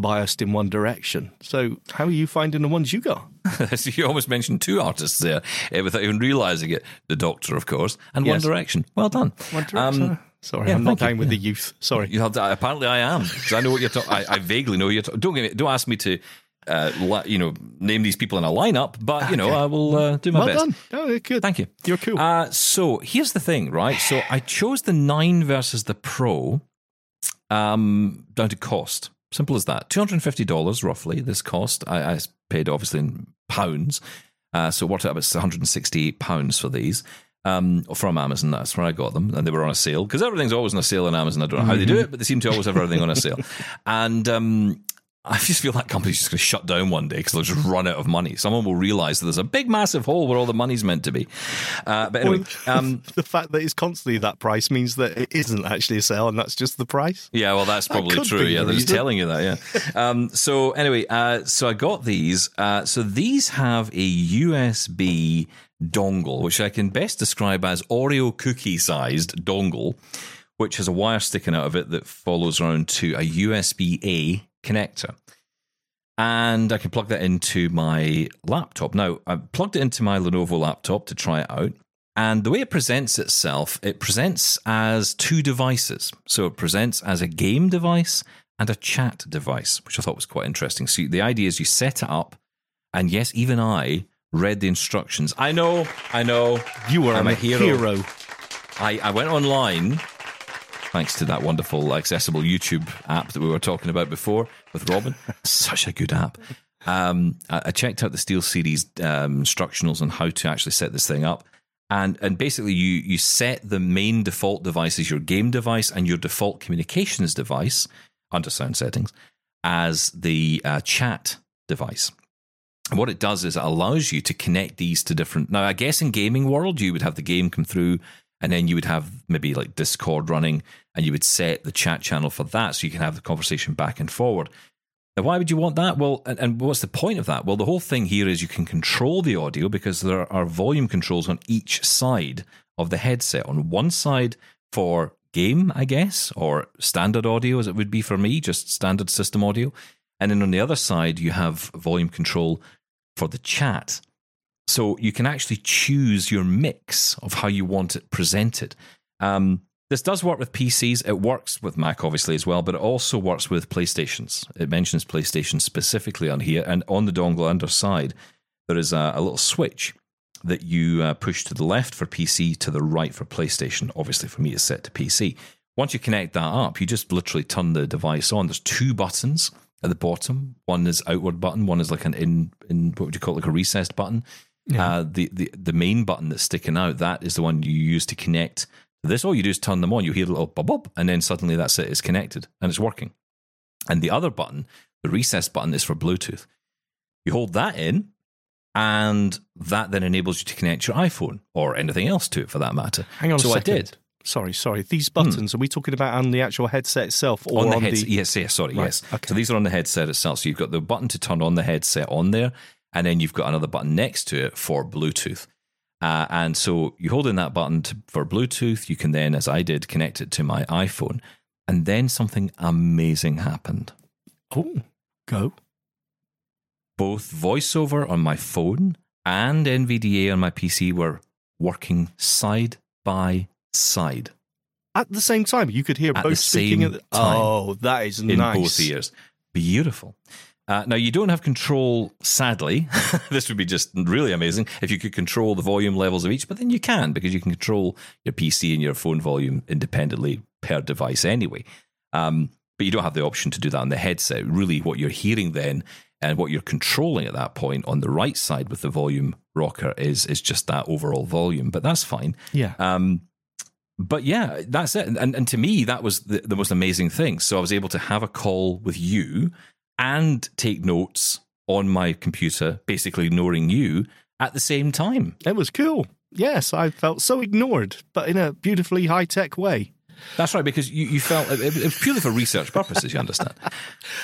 [SPEAKER 4] biased in one direction. So how are you finding the ones you got?
[SPEAKER 2] so you almost mentioned two artists there eh, without even realizing it. The Doctor, of course, and One Direction. Well done.
[SPEAKER 4] One
[SPEAKER 2] Um.
[SPEAKER 4] Sorry,
[SPEAKER 2] yeah,
[SPEAKER 4] I'm not
[SPEAKER 2] thank you.
[SPEAKER 4] down with the youth. Sorry.
[SPEAKER 2] You have to, apparently, I am because I know what you're talking. I, I vaguely know you're. talking. don't give me, don't ask me to, uh, li- you know, name these people in a lineup. But you know,
[SPEAKER 4] Okay.
[SPEAKER 2] I will uh, do my
[SPEAKER 4] well
[SPEAKER 2] best.
[SPEAKER 4] done. Oh, good.
[SPEAKER 2] Thank you.
[SPEAKER 4] You're cool.
[SPEAKER 2] Uh, so here's the thing, right? So I chose the nine versus the Pro, um, down to cost. Simple as that. Two hundred and fifty dollars roughly. This cost. I, I paid obviously in pounds, uh, so it worked out about one hundred and sixty-eight pounds for these. Um, from Amazon, that's where I got them, and they were on a sale because everything's always on a sale on Amazon. I don't know how they do it, but they seem to always have everything on a sale. And um, I just feel that company's just going to shut down one day because they'll just run out of money. Someone will realize that there's a big, massive hole where all the money's meant to be. Uh, but anyway, um,
[SPEAKER 4] the fact that it's constantly that price means that it isn't actually a sale, and that's just the price.
[SPEAKER 2] yeah, well, that's probably
[SPEAKER 4] could
[SPEAKER 2] true. Yeah,
[SPEAKER 4] the
[SPEAKER 2] they're just telling you that. Yeah. um, so anyway, uh, so I got these. Uh, so these have a USB dongle, which I can best describe as Oreo cookie sized dongle, which has a wire sticking out of it that follows around to a USB A connector. And I can plug that into my laptop. Now, I've plugged it into my Lenovo laptop to try it out. And the way it presents itself, it presents as two devices. So it presents as a game device and a chat device, which I thought was quite interesting. So the idea is you set it up, and yes, even I read the instructions. I know, I know.
[SPEAKER 4] You were
[SPEAKER 2] I'm
[SPEAKER 4] a
[SPEAKER 2] a hero.
[SPEAKER 4] hero.
[SPEAKER 2] I, I went online, thanks to that wonderful accessible YouTube app that we were talking about before with Robin. Such a good app. Um, I, checked out the SteelSeries um, instructionals on how to actually set this thing up. And, and basically, you, you set the main default device as your game device and your default communications device under sound settings as the uh, chat device. And what it does is it allows you to connect these to different. Now, I guess in gaming world, you would have the game come through, and then you would have maybe like Discord running, and you would set the chat channel for that, so you can have the conversation back and forward. Now, why would you want that? Well, and, and what's the point of that? Well, the whole thing here is you can control the audio because there are volume controls on each side of the headset. On one side for game, I guess, or standard audio, as it would be for me, just standard system audio. And then on the other side, you have volume control for the chat. So you can actually choose your mix of how you want it presented. Um, this does work with PCs. It works with Mac, obviously, as well, but it also works with PlayStations. It mentions PlayStation specifically on here. And on the dongle underside, there is a, a little switch that you uh, push to the left for PC, to the right for PlayStation. Obviously, for me, it's set to PC. Once you connect that up, you just literally turn the device on. There's two buttons at the bottom. One is outward button. One is like an in in what would you call it, like a recessed button. Uh, the the the main button that's sticking out that is the one you use to connect this. All you do is turn them on. You hear a little bob bob, and then suddenly that's it. It's connected and it's working. And the other button, the recessed button, is for Bluetooth. You hold that in, and that then enables you to connect your iPhone or anything else to it for that matter.
[SPEAKER 4] Hang on
[SPEAKER 2] so
[SPEAKER 4] a
[SPEAKER 2] I did.
[SPEAKER 4] Sorry, sorry. These buttons, are we talking about on the actual headset itself or
[SPEAKER 2] on
[SPEAKER 4] on,
[SPEAKER 2] the headset.
[SPEAKER 4] the.
[SPEAKER 2] Yes, yes, sorry,
[SPEAKER 4] Right,
[SPEAKER 2] yes.
[SPEAKER 4] okay.
[SPEAKER 2] So these are on the headset itself. So you've got the button to turn on the headset on there, and then you've got another button next to it for Bluetooth. Uh, and so you hold in that button to, for Bluetooth. You can then, as I did, connect it to my iPhone, and then something amazing happened.
[SPEAKER 4] Oh, go.
[SPEAKER 2] Both VoiceOver on my phone and NVDA on my PC were working side by side
[SPEAKER 4] At the same time, you could hear
[SPEAKER 2] At
[SPEAKER 4] both speaking at the,
[SPEAKER 2] time.
[SPEAKER 4] Oh, that is
[SPEAKER 2] in
[SPEAKER 4] nice.
[SPEAKER 2] both ears. Beautiful. Uh, now, you don't have control, sadly. this would be just really amazing if you could control the volume levels of each, but then you can because you can control your PC and your phone volume independently per device anyway. Um, but you don't have the option to do that on the headset. Really, what you're hearing then and what you're controlling at that point on the right side with the volume rocker is is just that overall volume. But that's fine.
[SPEAKER 4] Yeah.
[SPEAKER 2] Um, but yeah, that's it. And, and to me, that was the, the most amazing thing. So I was able to have a call with you and take notes on my computer, basically ignoring you at the same time.
[SPEAKER 4] It was cool. Yes, I felt so ignored, but in a beautifully high tech way.
[SPEAKER 2] That's right, because you, you felt it, it was purely for research purposes, you understand.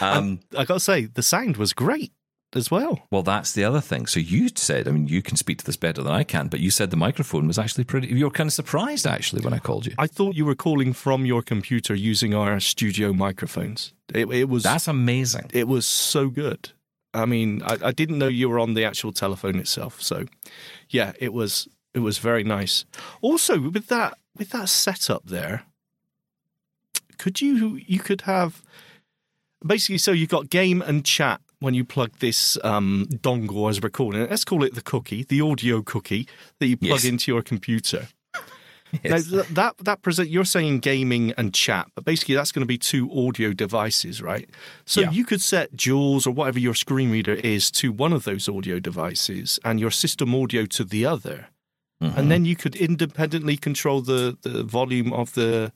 [SPEAKER 2] Um,
[SPEAKER 4] I got to say, the sound was great as well.
[SPEAKER 2] well, that's the other thing. So you said, I mean, you can speak to this better than I can, but you said the microphone was actually pretty. You were kind of surprised, actually, when I called you.
[SPEAKER 4] I thought you were calling from your computer using our studio microphones. It, it was
[SPEAKER 2] That's amazing.
[SPEAKER 4] it was so good. I mean, I, I didn't know you were on the actual telephone itself. So, yeah, it was it was very nice. Also, with that with that setup there, could you you could have basically so you've got game and chat when you plug this um, dongle as we're calling it. Let's call it the cookie, the audio cookie that you plug
[SPEAKER 2] Yes.
[SPEAKER 4] into your computer.
[SPEAKER 2] Yes.
[SPEAKER 4] Now, that that present you're saying gaming and chat, but basically that's going to be two audio devices, right? So
[SPEAKER 2] Yeah.
[SPEAKER 4] you could set JAWS or whatever your screen reader is to one of those audio devices, and your system audio to the other,
[SPEAKER 2] Mm-hmm.
[SPEAKER 4] and then you could independently control the the volume of the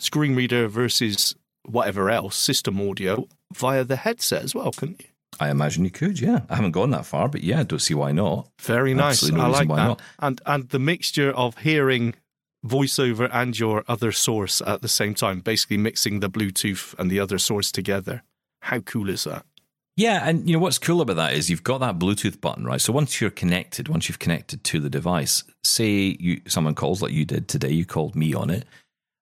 [SPEAKER 4] screen reader versus whatever else system audio via the headset as well, couldn't you?
[SPEAKER 2] I imagine you could, yeah. I haven't gone that far, but yeah, I don't see why not.
[SPEAKER 4] Very nice.
[SPEAKER 2] No
[SPEAKER 4] I like
[SPEAKER 2] why
[SPEAKER 4] that.
[SPEAKER 2] not.
[SPEAKER 4] And and the mixture of hearing voiceover and your other source at the same time, basically mixing the Bluetooth and the other source together. How cool is that?
[SPEAKER 2] Yeah, and you know what's cool about that is you've got that Bluetooth button, right? So once you're connected, once you've connected to the device, say you someone calls like you did today, you called me on it.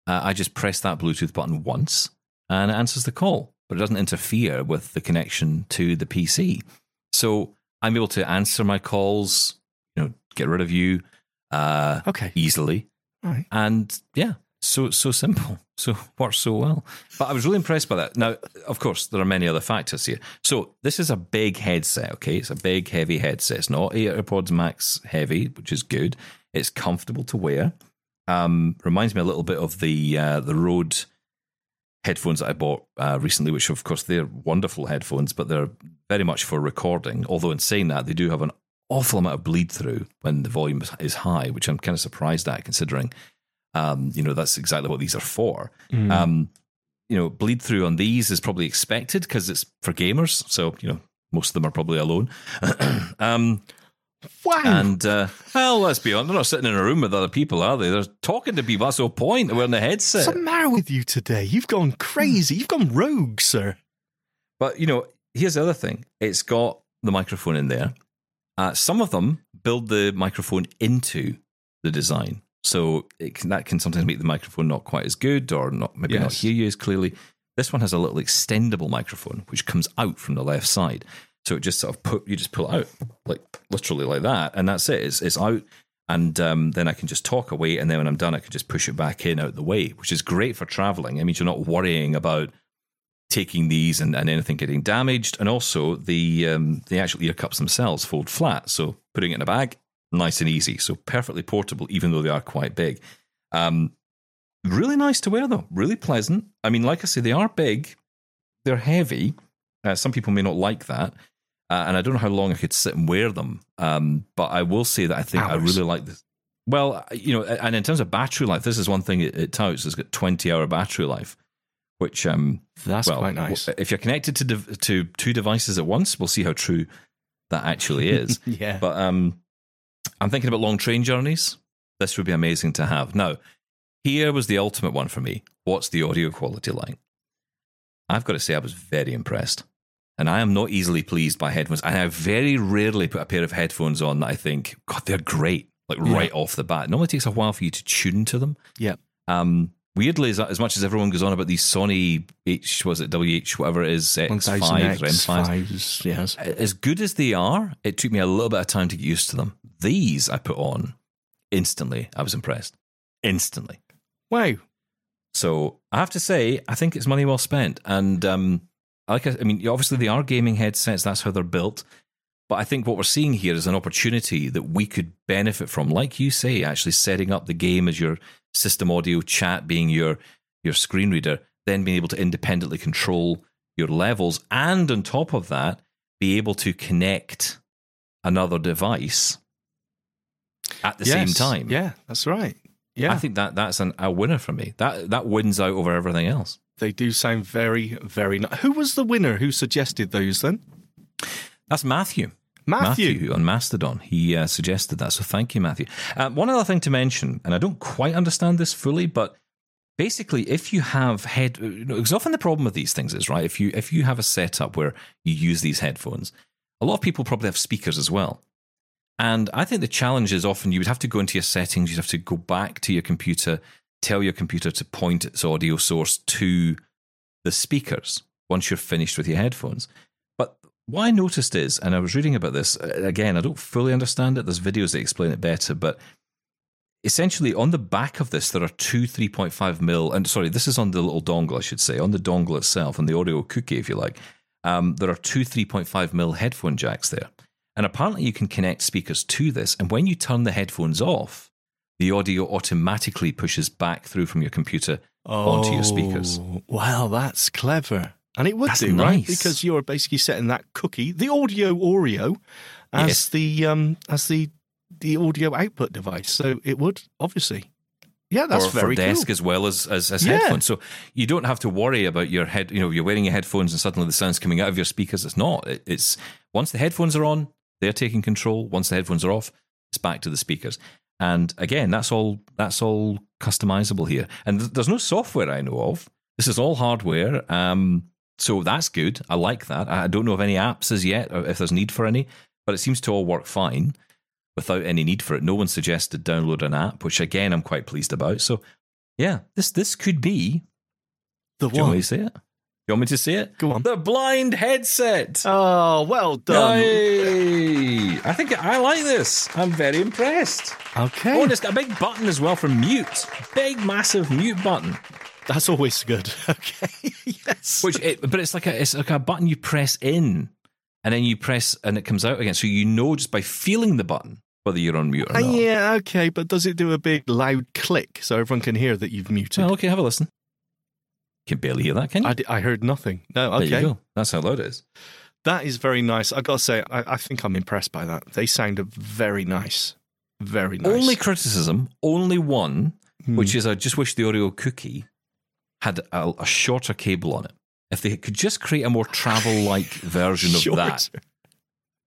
[SPEAKER 2] Uh, I just press that Bluetooth button once, and it answers the call, but it doesn't interfere with the connection to the PC. So I'm able to answer my calls, you know, get rid of you uh,
[SPEAKER 4] Okay.
[SPEAKER 2] easily,
[SPEAKER 4] right.
[SPEAKER 2] and yeah, so so simple, so works so well. But I was really impressed by that. Now, of course, there are many other factors here. So this is a big headset. Okay, it's a big, heavy headset. It's not AirPods Max heavy, which is good. It's comfortable to wear. Um, reminds me a little bit of the uh, the Rode headphones that I bought uh, recently, which of course they're wonderful headphones, but they're very much for recording. Although in saying that, they do have an awful amount of bleed through when the volume is- high, which I'm kind of surprised at, considering um, you know that's exactly what these are for. Um, you know, bleed through on these is probably expected because it's for gamers, so you know most of them are probably alone. um,
[SPEAKER 4] Wow.
[SPEAKER 2] and uh, well, let's be honest, they're not sitting in a room with other people, are they? They're talking to people. That's the whole point. They're wearing a headset.
[SPEAKER 4] What's the matter with you today? You've gone crazy. You've gone rogue, sir.
[SPEAKER 2] But you know, here's the other thing: it's got the microphone in there. Uh, some of them build the microphone into the design, so it can, that can sometimes make the microphone not quite as good, or not maybe not hear you as clearly. This one has a little extendable microphone which comes out from the left side. So it just sort of put you just pull it out like literally like that, and that's it. It's it's out, and um, then I can just talk away, and then when I'm done, I can just push it back in out the way, which is great for traveling. It means you're not worrying about taking these and, and anything getting damaged, and also the um, the actual ear cups themselves fold flat, so putting it in a bag, nice and easy. So perfectly portable, even though they are quite big. Um, really nice to wear though, really pleasant. I mean, like I say, they are big, they're heavy. Uh, some people may not like that. Uh, and I don't know how long I could sit and wear them. Um, but I will say that I think I really like this. Well, you know, and in terms of battery life, this is one thing it, it touts. It's got 20 hour battery life, which, um,
[SPEAKER 4] That's
[SPEAKER 2] well,
[SPEAKER 4] quite nice.
[SPEAKER 2] If you're connected to to two devices at once, we'll see how true that actually is.
[SPEAKER 4] yeah.
[SPEAKER 2] But um, I'm thinking about long train journeys. This would be amazing to have. Now, here was the ultimate one for me. What's the audio quality like? I've got to say, I was very impressed. And I am not easily pleased by headphones. And I very rarely put a pair of headphones on that I think, God, they're great, like
[SPEAKER 4] Yeah.
[SPEAKER 2] right off the bat. It normally takes a while for you to tune to them.
[SPEAKER 4] yeah.
[SPEAKER 2] Um, weirdly, as, as much as everyone goes on about these Sony H, was it WH, whatever it is, X5s,
[SPEAKER 4] 1000X,
[SPEAKER 2] M5s,
[SPEAKER 4] fives, yes.
[SPEAKER 2] as good as they are, it took me a little bit of time to get used to them. These I put on instantly. I was impressed. Instantly.
[SPEAKER 4] Wow.
[SPEAKER 2] So I have to say, I think it's money well spent. And um, like I, I mean, obviously they are gaming headsets. That's how they're built. But I think what we're seeing here is an opportunity that we could benefit from, like you say, actually setting up the game as your system audio, chat being your your screen reader, then being able to independently control your levels, and on top of that, be able to connect another device at the same time.
[SPEAKER 4] Yeah, that's right. Yeah.
[SPEAKER 2] I think that that's an, a winner for me. That that wins out over everything else.
[SPEAKER 4] They do sound very, very nice. Who was the winner who suggested those then?
[SPEAKER 2] That's Matthew.
[SPEAKER 4] Matthew.
[SPEAKER 2] on Mastodon. He uh, suggested that. So thank you, Matthew. Uh, one other thing to mention, and I don't quite understand this fully, but basically, if you have head, you know, because often the problem with these things is right. If you if you have a setup where you use these headphones, a lot of people probably have speakers as well. And I think the challenge is often you would have to go into your settings, you'd have to go back to your computer, tell your computer to point its audio source to the speakers once you're finished with your headphones. But what I noticed is, and I was reading about this uh, again, I don't fully understand it. There's videos that explain it better, but essentially on the back of this, there are two 3.5 mil, and sorry, this is on the little dongle, I should say, on the dongle itself, on the audio cookie, if you like. Um, there are two 3.5 mil headphone jacks there. And apparently, you can connect speakers to this. And when you turn the headphones off, the audio automatically pushes back through from your computer onto your speakers.
[SPEAKER 4] Oh, Wow, that's clever. And it would
[SPEAKER 2] That's
[SPEAKER 4] do, right?
[SPEAKER 2] nice.
[SPEAKER 4] Because you're basically setting that cookie, the audio Oreo, as
[SPEAKER 2] Yes.
[SPEAKER 4] the um as the the audio output device. So it would obviously. Yeah, that's
[SPEAKER 2] or
[SPEAKER 4] very
[SPEAKER 2] for desk
[SPEAKER 4] cool.
[SPEAKER 2] as well as as, as
[SPEAKER 4] Yeah.
[SPEAKER 2] headphones. So you don't have to worry about your head. You know, you're wearing your headphones and suddenly the sound's coming out of your speakers. It's not. It, it's once the headphones are on, they're taking control. Once the headphones are off, it's back to the speakers. And again, that's all. That's all customizable here. And th- there's no software I know of. This is all hardware. Um, so that's good. I like that. I don't know of any apps as yet, or if there's need for any, but it seems to all work fine without any need for it. No one suggested download an app, which again I'm quite pleased about. So yeah, this this could be.
[SPEAKER 4] The
[SPEAKER 2] Do you want to say it? You want me to see it?
[SPEAKER 4] Go on.
[SPEAKER 2] The blind headset.
[SPEAKER 4] Oh, well done.
[SPEAKER 2] Yay! I think I like this. I'm very impressed.
[SPEAKER 4] Okay.
[SPEAKER 2] Oh, and it's got a big button as well for mute. Big, massive mute button.
[SPEAKER 4] That's always good. Okay. yes.
[SPEAKER 2] Which, it, but it's like a it's like a button you press in, and then you press and it comes out again. So you know just by feeling the button whether you're on mute or
[SPEAKER 4] Uh,
[SPEAKER 2] not.
[SPEAKER 4] yeah, okay, but does it do a big loud click so everyone can hear that you've muted?
[SPEAKER 2] Well, okay, have a listen. Can barely hear that, can you?
[SPEAKER 4] I, heard nothing. No,
[SPEAKER 2] There
[SPEAKER 4] okay.
[SPEAKER 2] you go. That's how loud it is.
[SPEAKER 4] That is very nice. I got to say, I, I think I'm impressed by that. They sounded very nice. Very nice.
[SPEAKER 2] Only criticism, only one,
[SPEAKER 4] Hmm.
[SPEAKER 2] which is I just wish the audio cookie had a, a shorter cable on it. If they could just create a more travel-like version of that.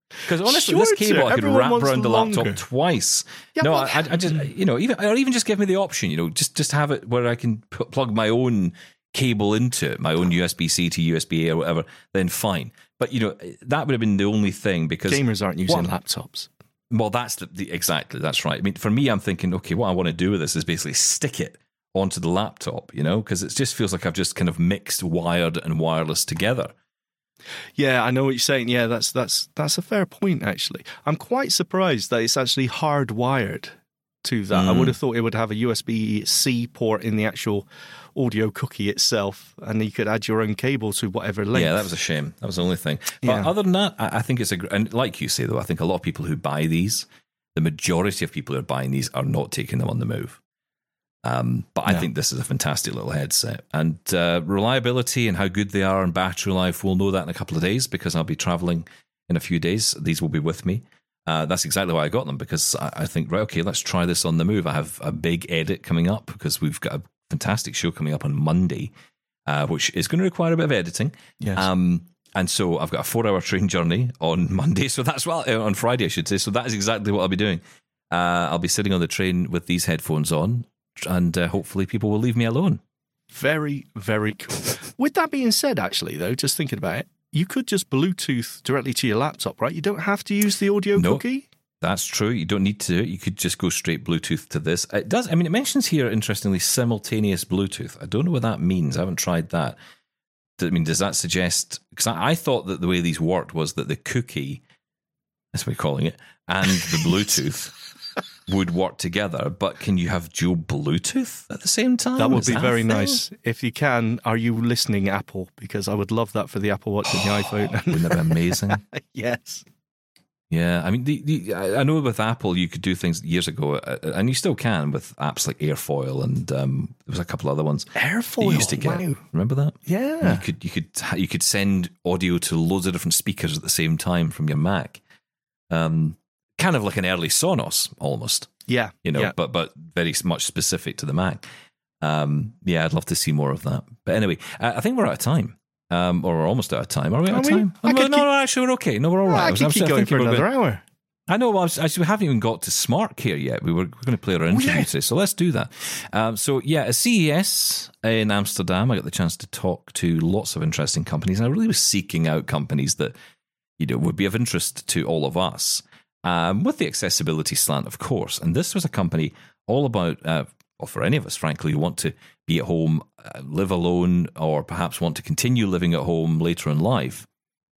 [SPEAKER 2] Because honestly, this
[SPEAKER 4] Shorter.
[SPEAKER 2] cable I could
[SPEAKER 4] Everyone
[SPEAKER 2] wrap around the
[SPEAKER 4] longer.
[SPEAKER 2] laptop twice.
[SPEAKER 4] Yeah,
[SPEAKER 2] no, I, I just you know even or even just give me the option. You know, just just have it where I can pu- plug my own cable into it, my own USB C to USB A or whatever. Then fine. But you know that would have been the only thing because
[SPEAKER 4] Gamers aren't using
[SPEAKER 2] What?
[SPEAKER 4] laptops.
[SPEAKER 2] Well, that's the, the exactly that's right. I mean, for me, I'm thinking, okay, what I want to do with this is basically stick it onto the laptop, you know, because it just feels like I've just kind of mixed wired and wireless together.
[SPEAKER 4] Yeah, I know what you're saying. Yeah, that's that's that's a fair point. Actually, I'm quite surprised that it's actually hardwired to that. I
[SPEAKER 2] Mm.
[SPEAKER 4] would have thought it would have a USB C port in the actual audio cookie itself, and you could add your own cable to whatever length.
[SPEAKER 2] Yeah, that was a shame. That was the only thing. But
[SPEAKER 4] Yeah.
[SPEAKER 2] other than that, I, think it's a and like you say though, I think a lot of people who buy these, the majority of people who are buying these are not taking them on the move. Um, but I think this is a fantastic little headset, and uh, reliability and how good they are and battery life, we'll know that in a couple of days because I'll be traveling in a few days. These will be with me. Uh, that's exactly why I got them because I, I think right, okay, let's try this on the move. I have a big edit coming up because we've got a fantastic show coming up on Monday, uh, which is going to require a bit of editing.
[SPEAKER 4] Yes.
[SPEAKER 2] Um, and so I've got a four-hour train journey on Monday. So that's what uh, on Friday, I should say. So that is exactly what I'll be doing. Uh, I'll be sitting on the train with these headphones on, and uh, hopefully people will leave me alone.
[SPEAKER 4] Very, very cool. With that being said, actually, though, just thinking about it, you could just Bluetooth directly to your laptop, right? You don't have to use the audio
[SPEAKER 2] No.
[SPEAKER 4] cookie.
[SPEAKER 2] That's true. You don't need to. You could just go straight Bluetooth to this. It does. I mean, it mentions here, interestingly, simultaneous Bluetooth. I don't know what that means. I haven't tried that. I mean, does that suggest? Because I, I thought that the way these worked was that the cookie, that's what we're calling it, and the Bluetooth would work together. But can you have dual Bluetooth at the same time?
[SPEAKER 4] That would
[SPEAKER 2] Is
[SPEAKER 4] be
[SPEAKER 2] a
[SPEAKER 4] very nice. If you can, are you listening, Apple? Because I would love that for the Apple Watch and the iPhone.
[SPEAKER 2] Wouldn't that be amazing?
[SPEAKER 4] yes.
[SPEAKER 2] Yeah, I mean, the, the, I I know with Apple you could do things years ago, uh, and you still can with apps like Airfoil, and um, there was a couple other ones.
[SPEAKER 4] Airfoil.
[SPEAKER 2] you used to get.
[SPEAKER 4] Wow.
[SPEAKER 2] Remember that?
[SPEAKER 4] Yeah.
[SPEAKER 2] You could you could you could send audio to loads of different speakers at the same time from your Mac. Um, kind of like an early Sonos, almost.
[SPEAKER 4] Yeah.
[SPEAKER 2] You know,
[SPEAKER 4] Yeah.
[SPEAKER 2] but but very much specific to the Mac. Um, yeah, I'd love to see more of that. But anyway, uh, I think we're out of time. Um, or we're almost out of time. Are we out
[SPEAKER 4] Are
[SPEAKER 2] of
[SPEAKER 4] we?
[SPEAKER 2] time?
[SPEAKER 4] I
[SPEAKER 2] no, no,
[SPEAKER 4] keep-
[SPEAKER 2] no, actually, we're okay. No, we're all right.
[SPEAKER 4] I
[SPEAKER 2] I was-
[SPEAKER 4] keep going for another
[SPEAKER 2] gonna-
[SPEAKER 4] hour.
[SPEAKER 2] I know. Well, I was, actually, we haven't even got to SmartQare yet. We were, we're going to play our interview
[SPEAKER 4] yeah.
[SPEAKER 2] today, so let's do that. Um, so yeah, at CES in Amsterdam, I got the chance to talk to lots of interesting companies, and I really was seeking out companies that you know would be of interest to all of us, um, with the accessibility slant, of course. And this was a company all about, uh, well, for any of us, frankly, who want to be at home, uh, live alone, or perhaps want to continue living at home later in life.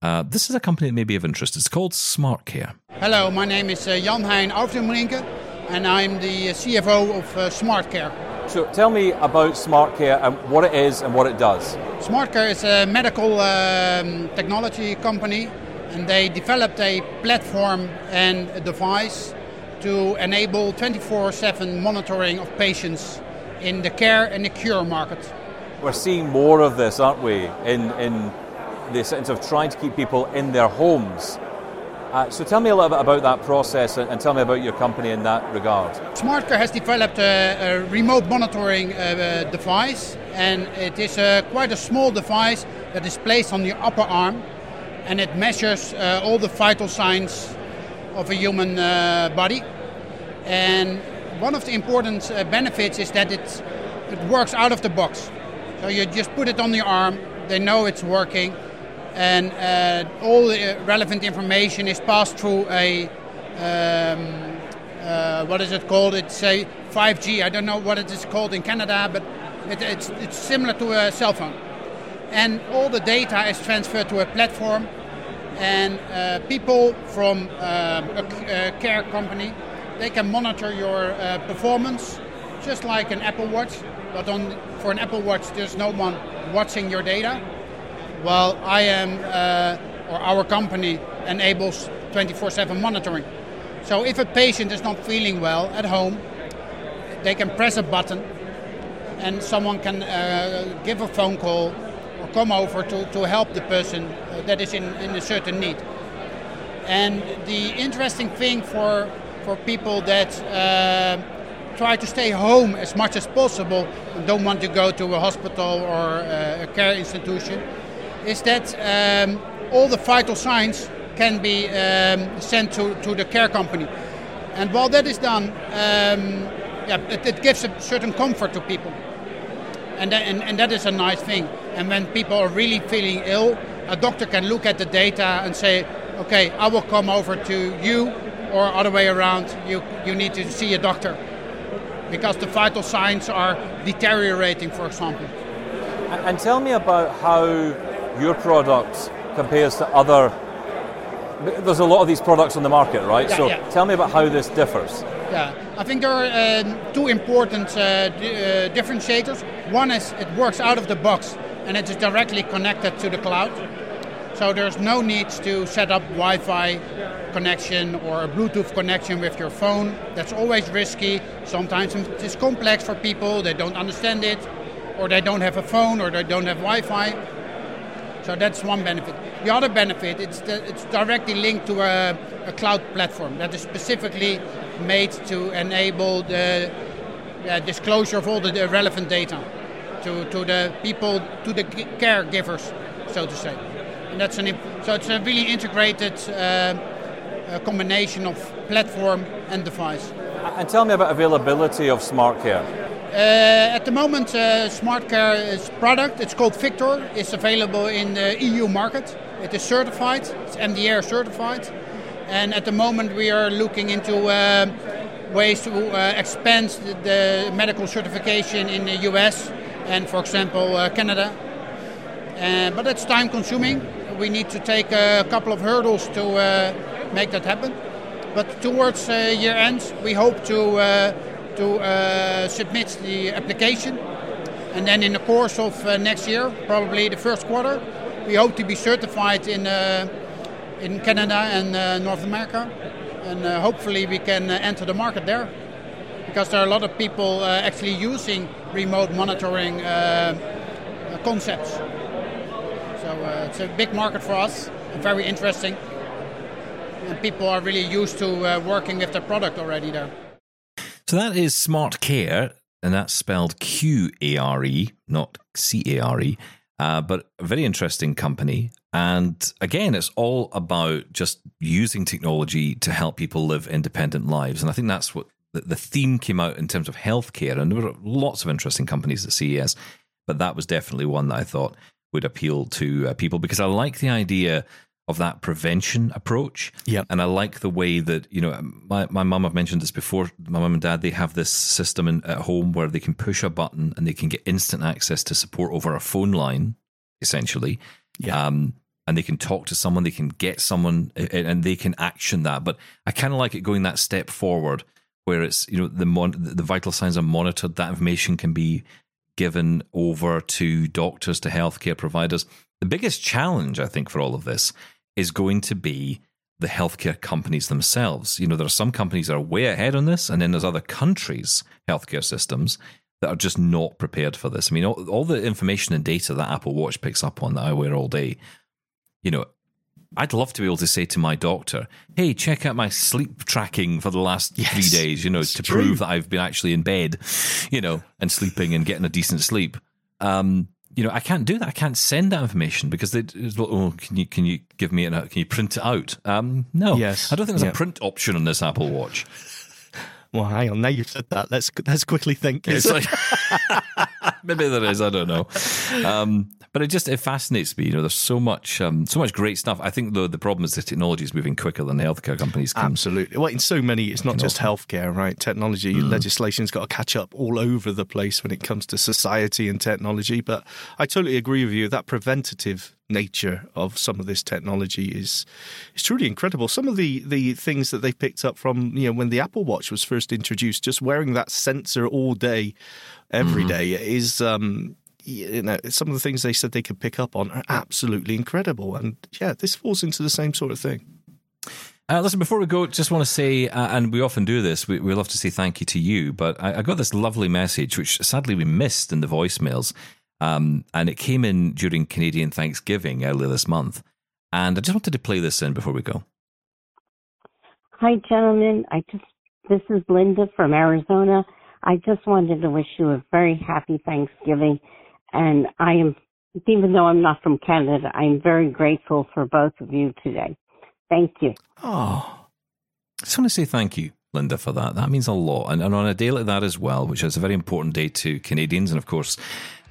[SPEAKER 2] Uh, this is a company that may be of interest. It's called SmartQare.
[SPEAKER 7] Hello, my name is uh, Jan Hein Overdenbrinke and I'm the uh, CFO of uh, SmartQare.
[SPEAKER 8] So tell me about SmartQare and what it is and what it does.
[SPEAKER 7] SmartQare is a medical um, technology company and they developed a platform and a device to enable 24-7 monitoring of patients in the care and the cure market.
[SPEAKER 8] We're seeing more of this, aren't we, in, in the sense of trying to keep people in their homes. Uh, so tell me a little bit about that process and, and tell me about your company in that regard.
[SPEAKER 7] SmartQare has developed a, a remote monitoring uh, uh, device, and it is uh, quite a small device that is placed on your upper arm, and it measures uh, all the vital signs of a human uh, body. And one of the important uh, benefits is that it, it works out of the box. So you just put it on your arm, they know it's working, and uh, all the relevant information is passed through a um, uh, what is it called? It's a 5G. I don't know what it is called in Canada, but it, it's, it's similar to a cell phone. And all the data is transferred to a platform, and uh, people from um, a, a care company they can monitor your uh, performance, just like an Apple Watch. But on for an Apple Watch, there's no one watching your data. Well, I am, uh, or our company enables 24/7 monitoring. So if a patient is not feeling well at home, they can press a button and someone can uh, give a phone call or come over to, to help the person uh, that is in, in a certain need. And the interesting thing for, for people that uh, try to stay home as much as possible and don't want to go to a hospital or uh, a care institution is that um, all the vital signs can be um, sent to, to the care company. And while that is done, um, yeah, it, it gives a certain comfort to people. And, and, and that is a nice thing. And when people are really feeling ill, a doctor can look at the data and say, okay, I will come over to you, or other way around, you, you need to see a doctor. because the vital signs are deteriorating, for example.
[SPEAKER 8] And tell me about how your product compares to other. There's a lot of these products on the market, right?
[SPEAKER 7] Yeah,
[SPEAKER 8] so
[SPEAKER 7] yeah.
[SPEAKER 8] tell me about how this differs.
[SPEAKER 7] Yeah, I think there are um, two important uh, d- uh, differentiators. One is it works out of the box and it is directly connected to the cloud. So there's no need to set up Wi-Fi connection or a Bluetooth connection with your phone. That's always risky. Sometimes it is complex for people. They don't understand it, or they don't have a phone, or they don't have Wi-Fi. So that's one benefit. The other benefit, it's, the, it's directly linked to a, a cloud platform that is specifically made to enable the uh, disclosure of all the relevant data to, to the people, to the caregivers, so to say. And that's an, imp- so it's a really integrated uh, uh, combination of platform and device.
[SPEAKER 8] And tell me about availability of SmartQare.
[SPEAKER 7] Uh, at the moment, uh, SmartQare is product. It's called viQtor. It's available in the EU market. It is certified. It's MDR certified. And at the moment, we are looking into uh, ways to uh, expand the, the medical certification in the US and, for example, uh, Canada. Uh, but it's time consuming. We need to take a couple of hurdles to uh, make that happen. But towards uh, year end, we hope to uh, to uh, submit the application, and then in the course of next year, probably the first quarter, we hope to be certified in in Canada and North America, and hopefully we can enter the market there, because there are a lot of people actually using remote monitoring uh, concepts. So uh, it's a big market for us, very interesting, and people are really used to uh, working with the product already there.
[SPEAKER 2] So that is SmartQare, and that's spelled Q A R E, not C A R E. Uh, but a very interesting company. And again, it's all about just using technology to help people live independent lives. And I think that's what the, the theme came out in terms of healthcare. And there were lots of interesting companies at CES, but that was definitely one that I thought would appeal to uh, people because I like the idea of that prevention approach.
[SPEAKER 4] Yep.
[SPEAKER 2] And I like the way that, you know, my, my mum, I've mentioned this before, my mum and dad, they have this system in, at home where they can push a button and they can get instant access to support over a phone line, essentially.
[SPEAKER 4] Yeah.
[SPEAKER 2] Um, and they can talk to someone, they can get someone, and they can action that. But I kind of like it going that step forward, where it's you know the mon- the vital signs are monitored. That information can be given over to doctors, to healthcare providers. The biggest challenge, I think, for all of this is going to be the healthcare companies themselves. You know, there are some companies that are way ahead on this, and then there's other countries' healthcare systems that are just not prepared for this. I mean, all, all the information and data that Apple Watch picks up on that I wear all day, you know, I'd love to be able to say to my doctor, "Hey, check out my sleep tracking for the last
[SPEAKER 4] Yes,
[SPEAKER 2] three days," you know, to
[SPEAKER 4] true.
[SPEAKER 2] prove that I've been actually in bed, you know, and sleeping and getting a decent sleep. Um, you know, I can't do that. I can't send that information because they, it's, well, oh, can you can you give me an can you print it out? Um, no,
[SPEAKER 4] Yes.
[SPEAKER 2] I don't think there's
[SPEAKER 4] Yeah.
[SPEAKER 2] a print option on this Apple Watch.
[SPEAKER 4] Well, hang on. Now you've said that. Let's let's quickly think.
[SPEAKER 2] It's like maybe there is. I don't know. Um, but it just it fascinates me. You know, there's so much um, so much great stuff. I think though the problem is the technology is moving quicker than the healthcare companies can.
[SPEAKER 4] Absolutely. Well, in so many, it's not just healthcare, right? Technology
[SPEAKER 2] Mm.
[SPEAKER 4] legislation's got to catch up all over the place when it comes to society and technology. But I totally agree with you. That preventative nature of some of this technology is is truly incredible. Some of the the things that they picked up from you know when the Apple Watch was first introduced, just wearing that sensor all day, every
[SPEAKER 2] Mm-hmm.
[SPEAKER 4] day, is. Um, you know, some of the things they said they could pick up on are absolutely incredible, and yeah, this falls into the same sort of thing.
[SPEAKER 2] Uh, listen, before we go, just want to say, uh, and we often do this, we, we love to say thank you to you, but I, I got this lovely message, which sadly we missed in the voicemails, um, and it came in during Canadian Thanksgiving earlier this month. And I just wanted to play this in before we go.
[SPEAKER 9] Hi, gentlemen. I just, this is Linda from Arizona. I just wanted to wish you a very happy Thanksgiving. And I am, even though I'm not from Canada, I'm very grateful for both of you today. Thank you.
[SPEAKER 2] Oh, I just want to say thank you, Linda, for that. That means a lot. And, and on a day like that as well, which is a very important day to Canadians, and of course,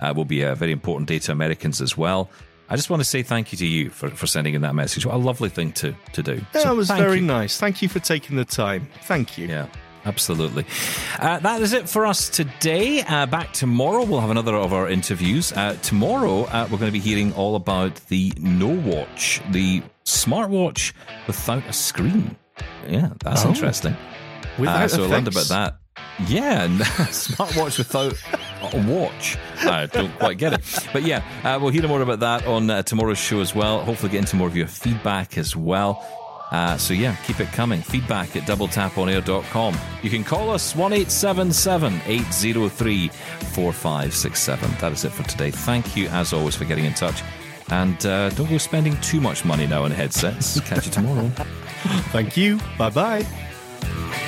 [SPEAKER 2] uh, will be a very important day to Americans as well. I just want to say thank you to you for, for sending in that message. What a lovely thing to, to do.
[SPEAKER 4] Yeah,
[SPEAKER 2] So
[SPEAKER 4] that was very
[SPEAKER 2] you.
[SPEAKER 4] nice. Thank you for taking the time. Thank you.
[SPEAKER 2] Yeah. Absolutely. Uh, that is it for us today. Uh, back tomorrow, we'll have another of our interviews. Uh, tomorrow, uh, we're going to be hearing all about the No Watch, the smartwatch without a screen. Yeah, that's
[SPEAKER 4] Oh.
[SPEAKER 2] interesting.
[SPEAKER 4] Without
[SPEAKER 2] Uh, so
[SPEAKER 4] a
[SPEAKER 2] I learned about that. Yeah, smartwatch without a watch. I don't quite get it. But yeah, uh, we'll hear more about that on uh, tomorrow's show as well. Hopefully, get into more of your feedback as well. Uh, so yeah, keep it coming. Feedback at doubletaponair.com. You can call us 1 803 4567. That is it for today. Thank you, as always, for getting in touch. And uh, don't go spending too much money now on headsets. Catch you tomorrow.
[SPEAKER 4] Thank you. Bye bye.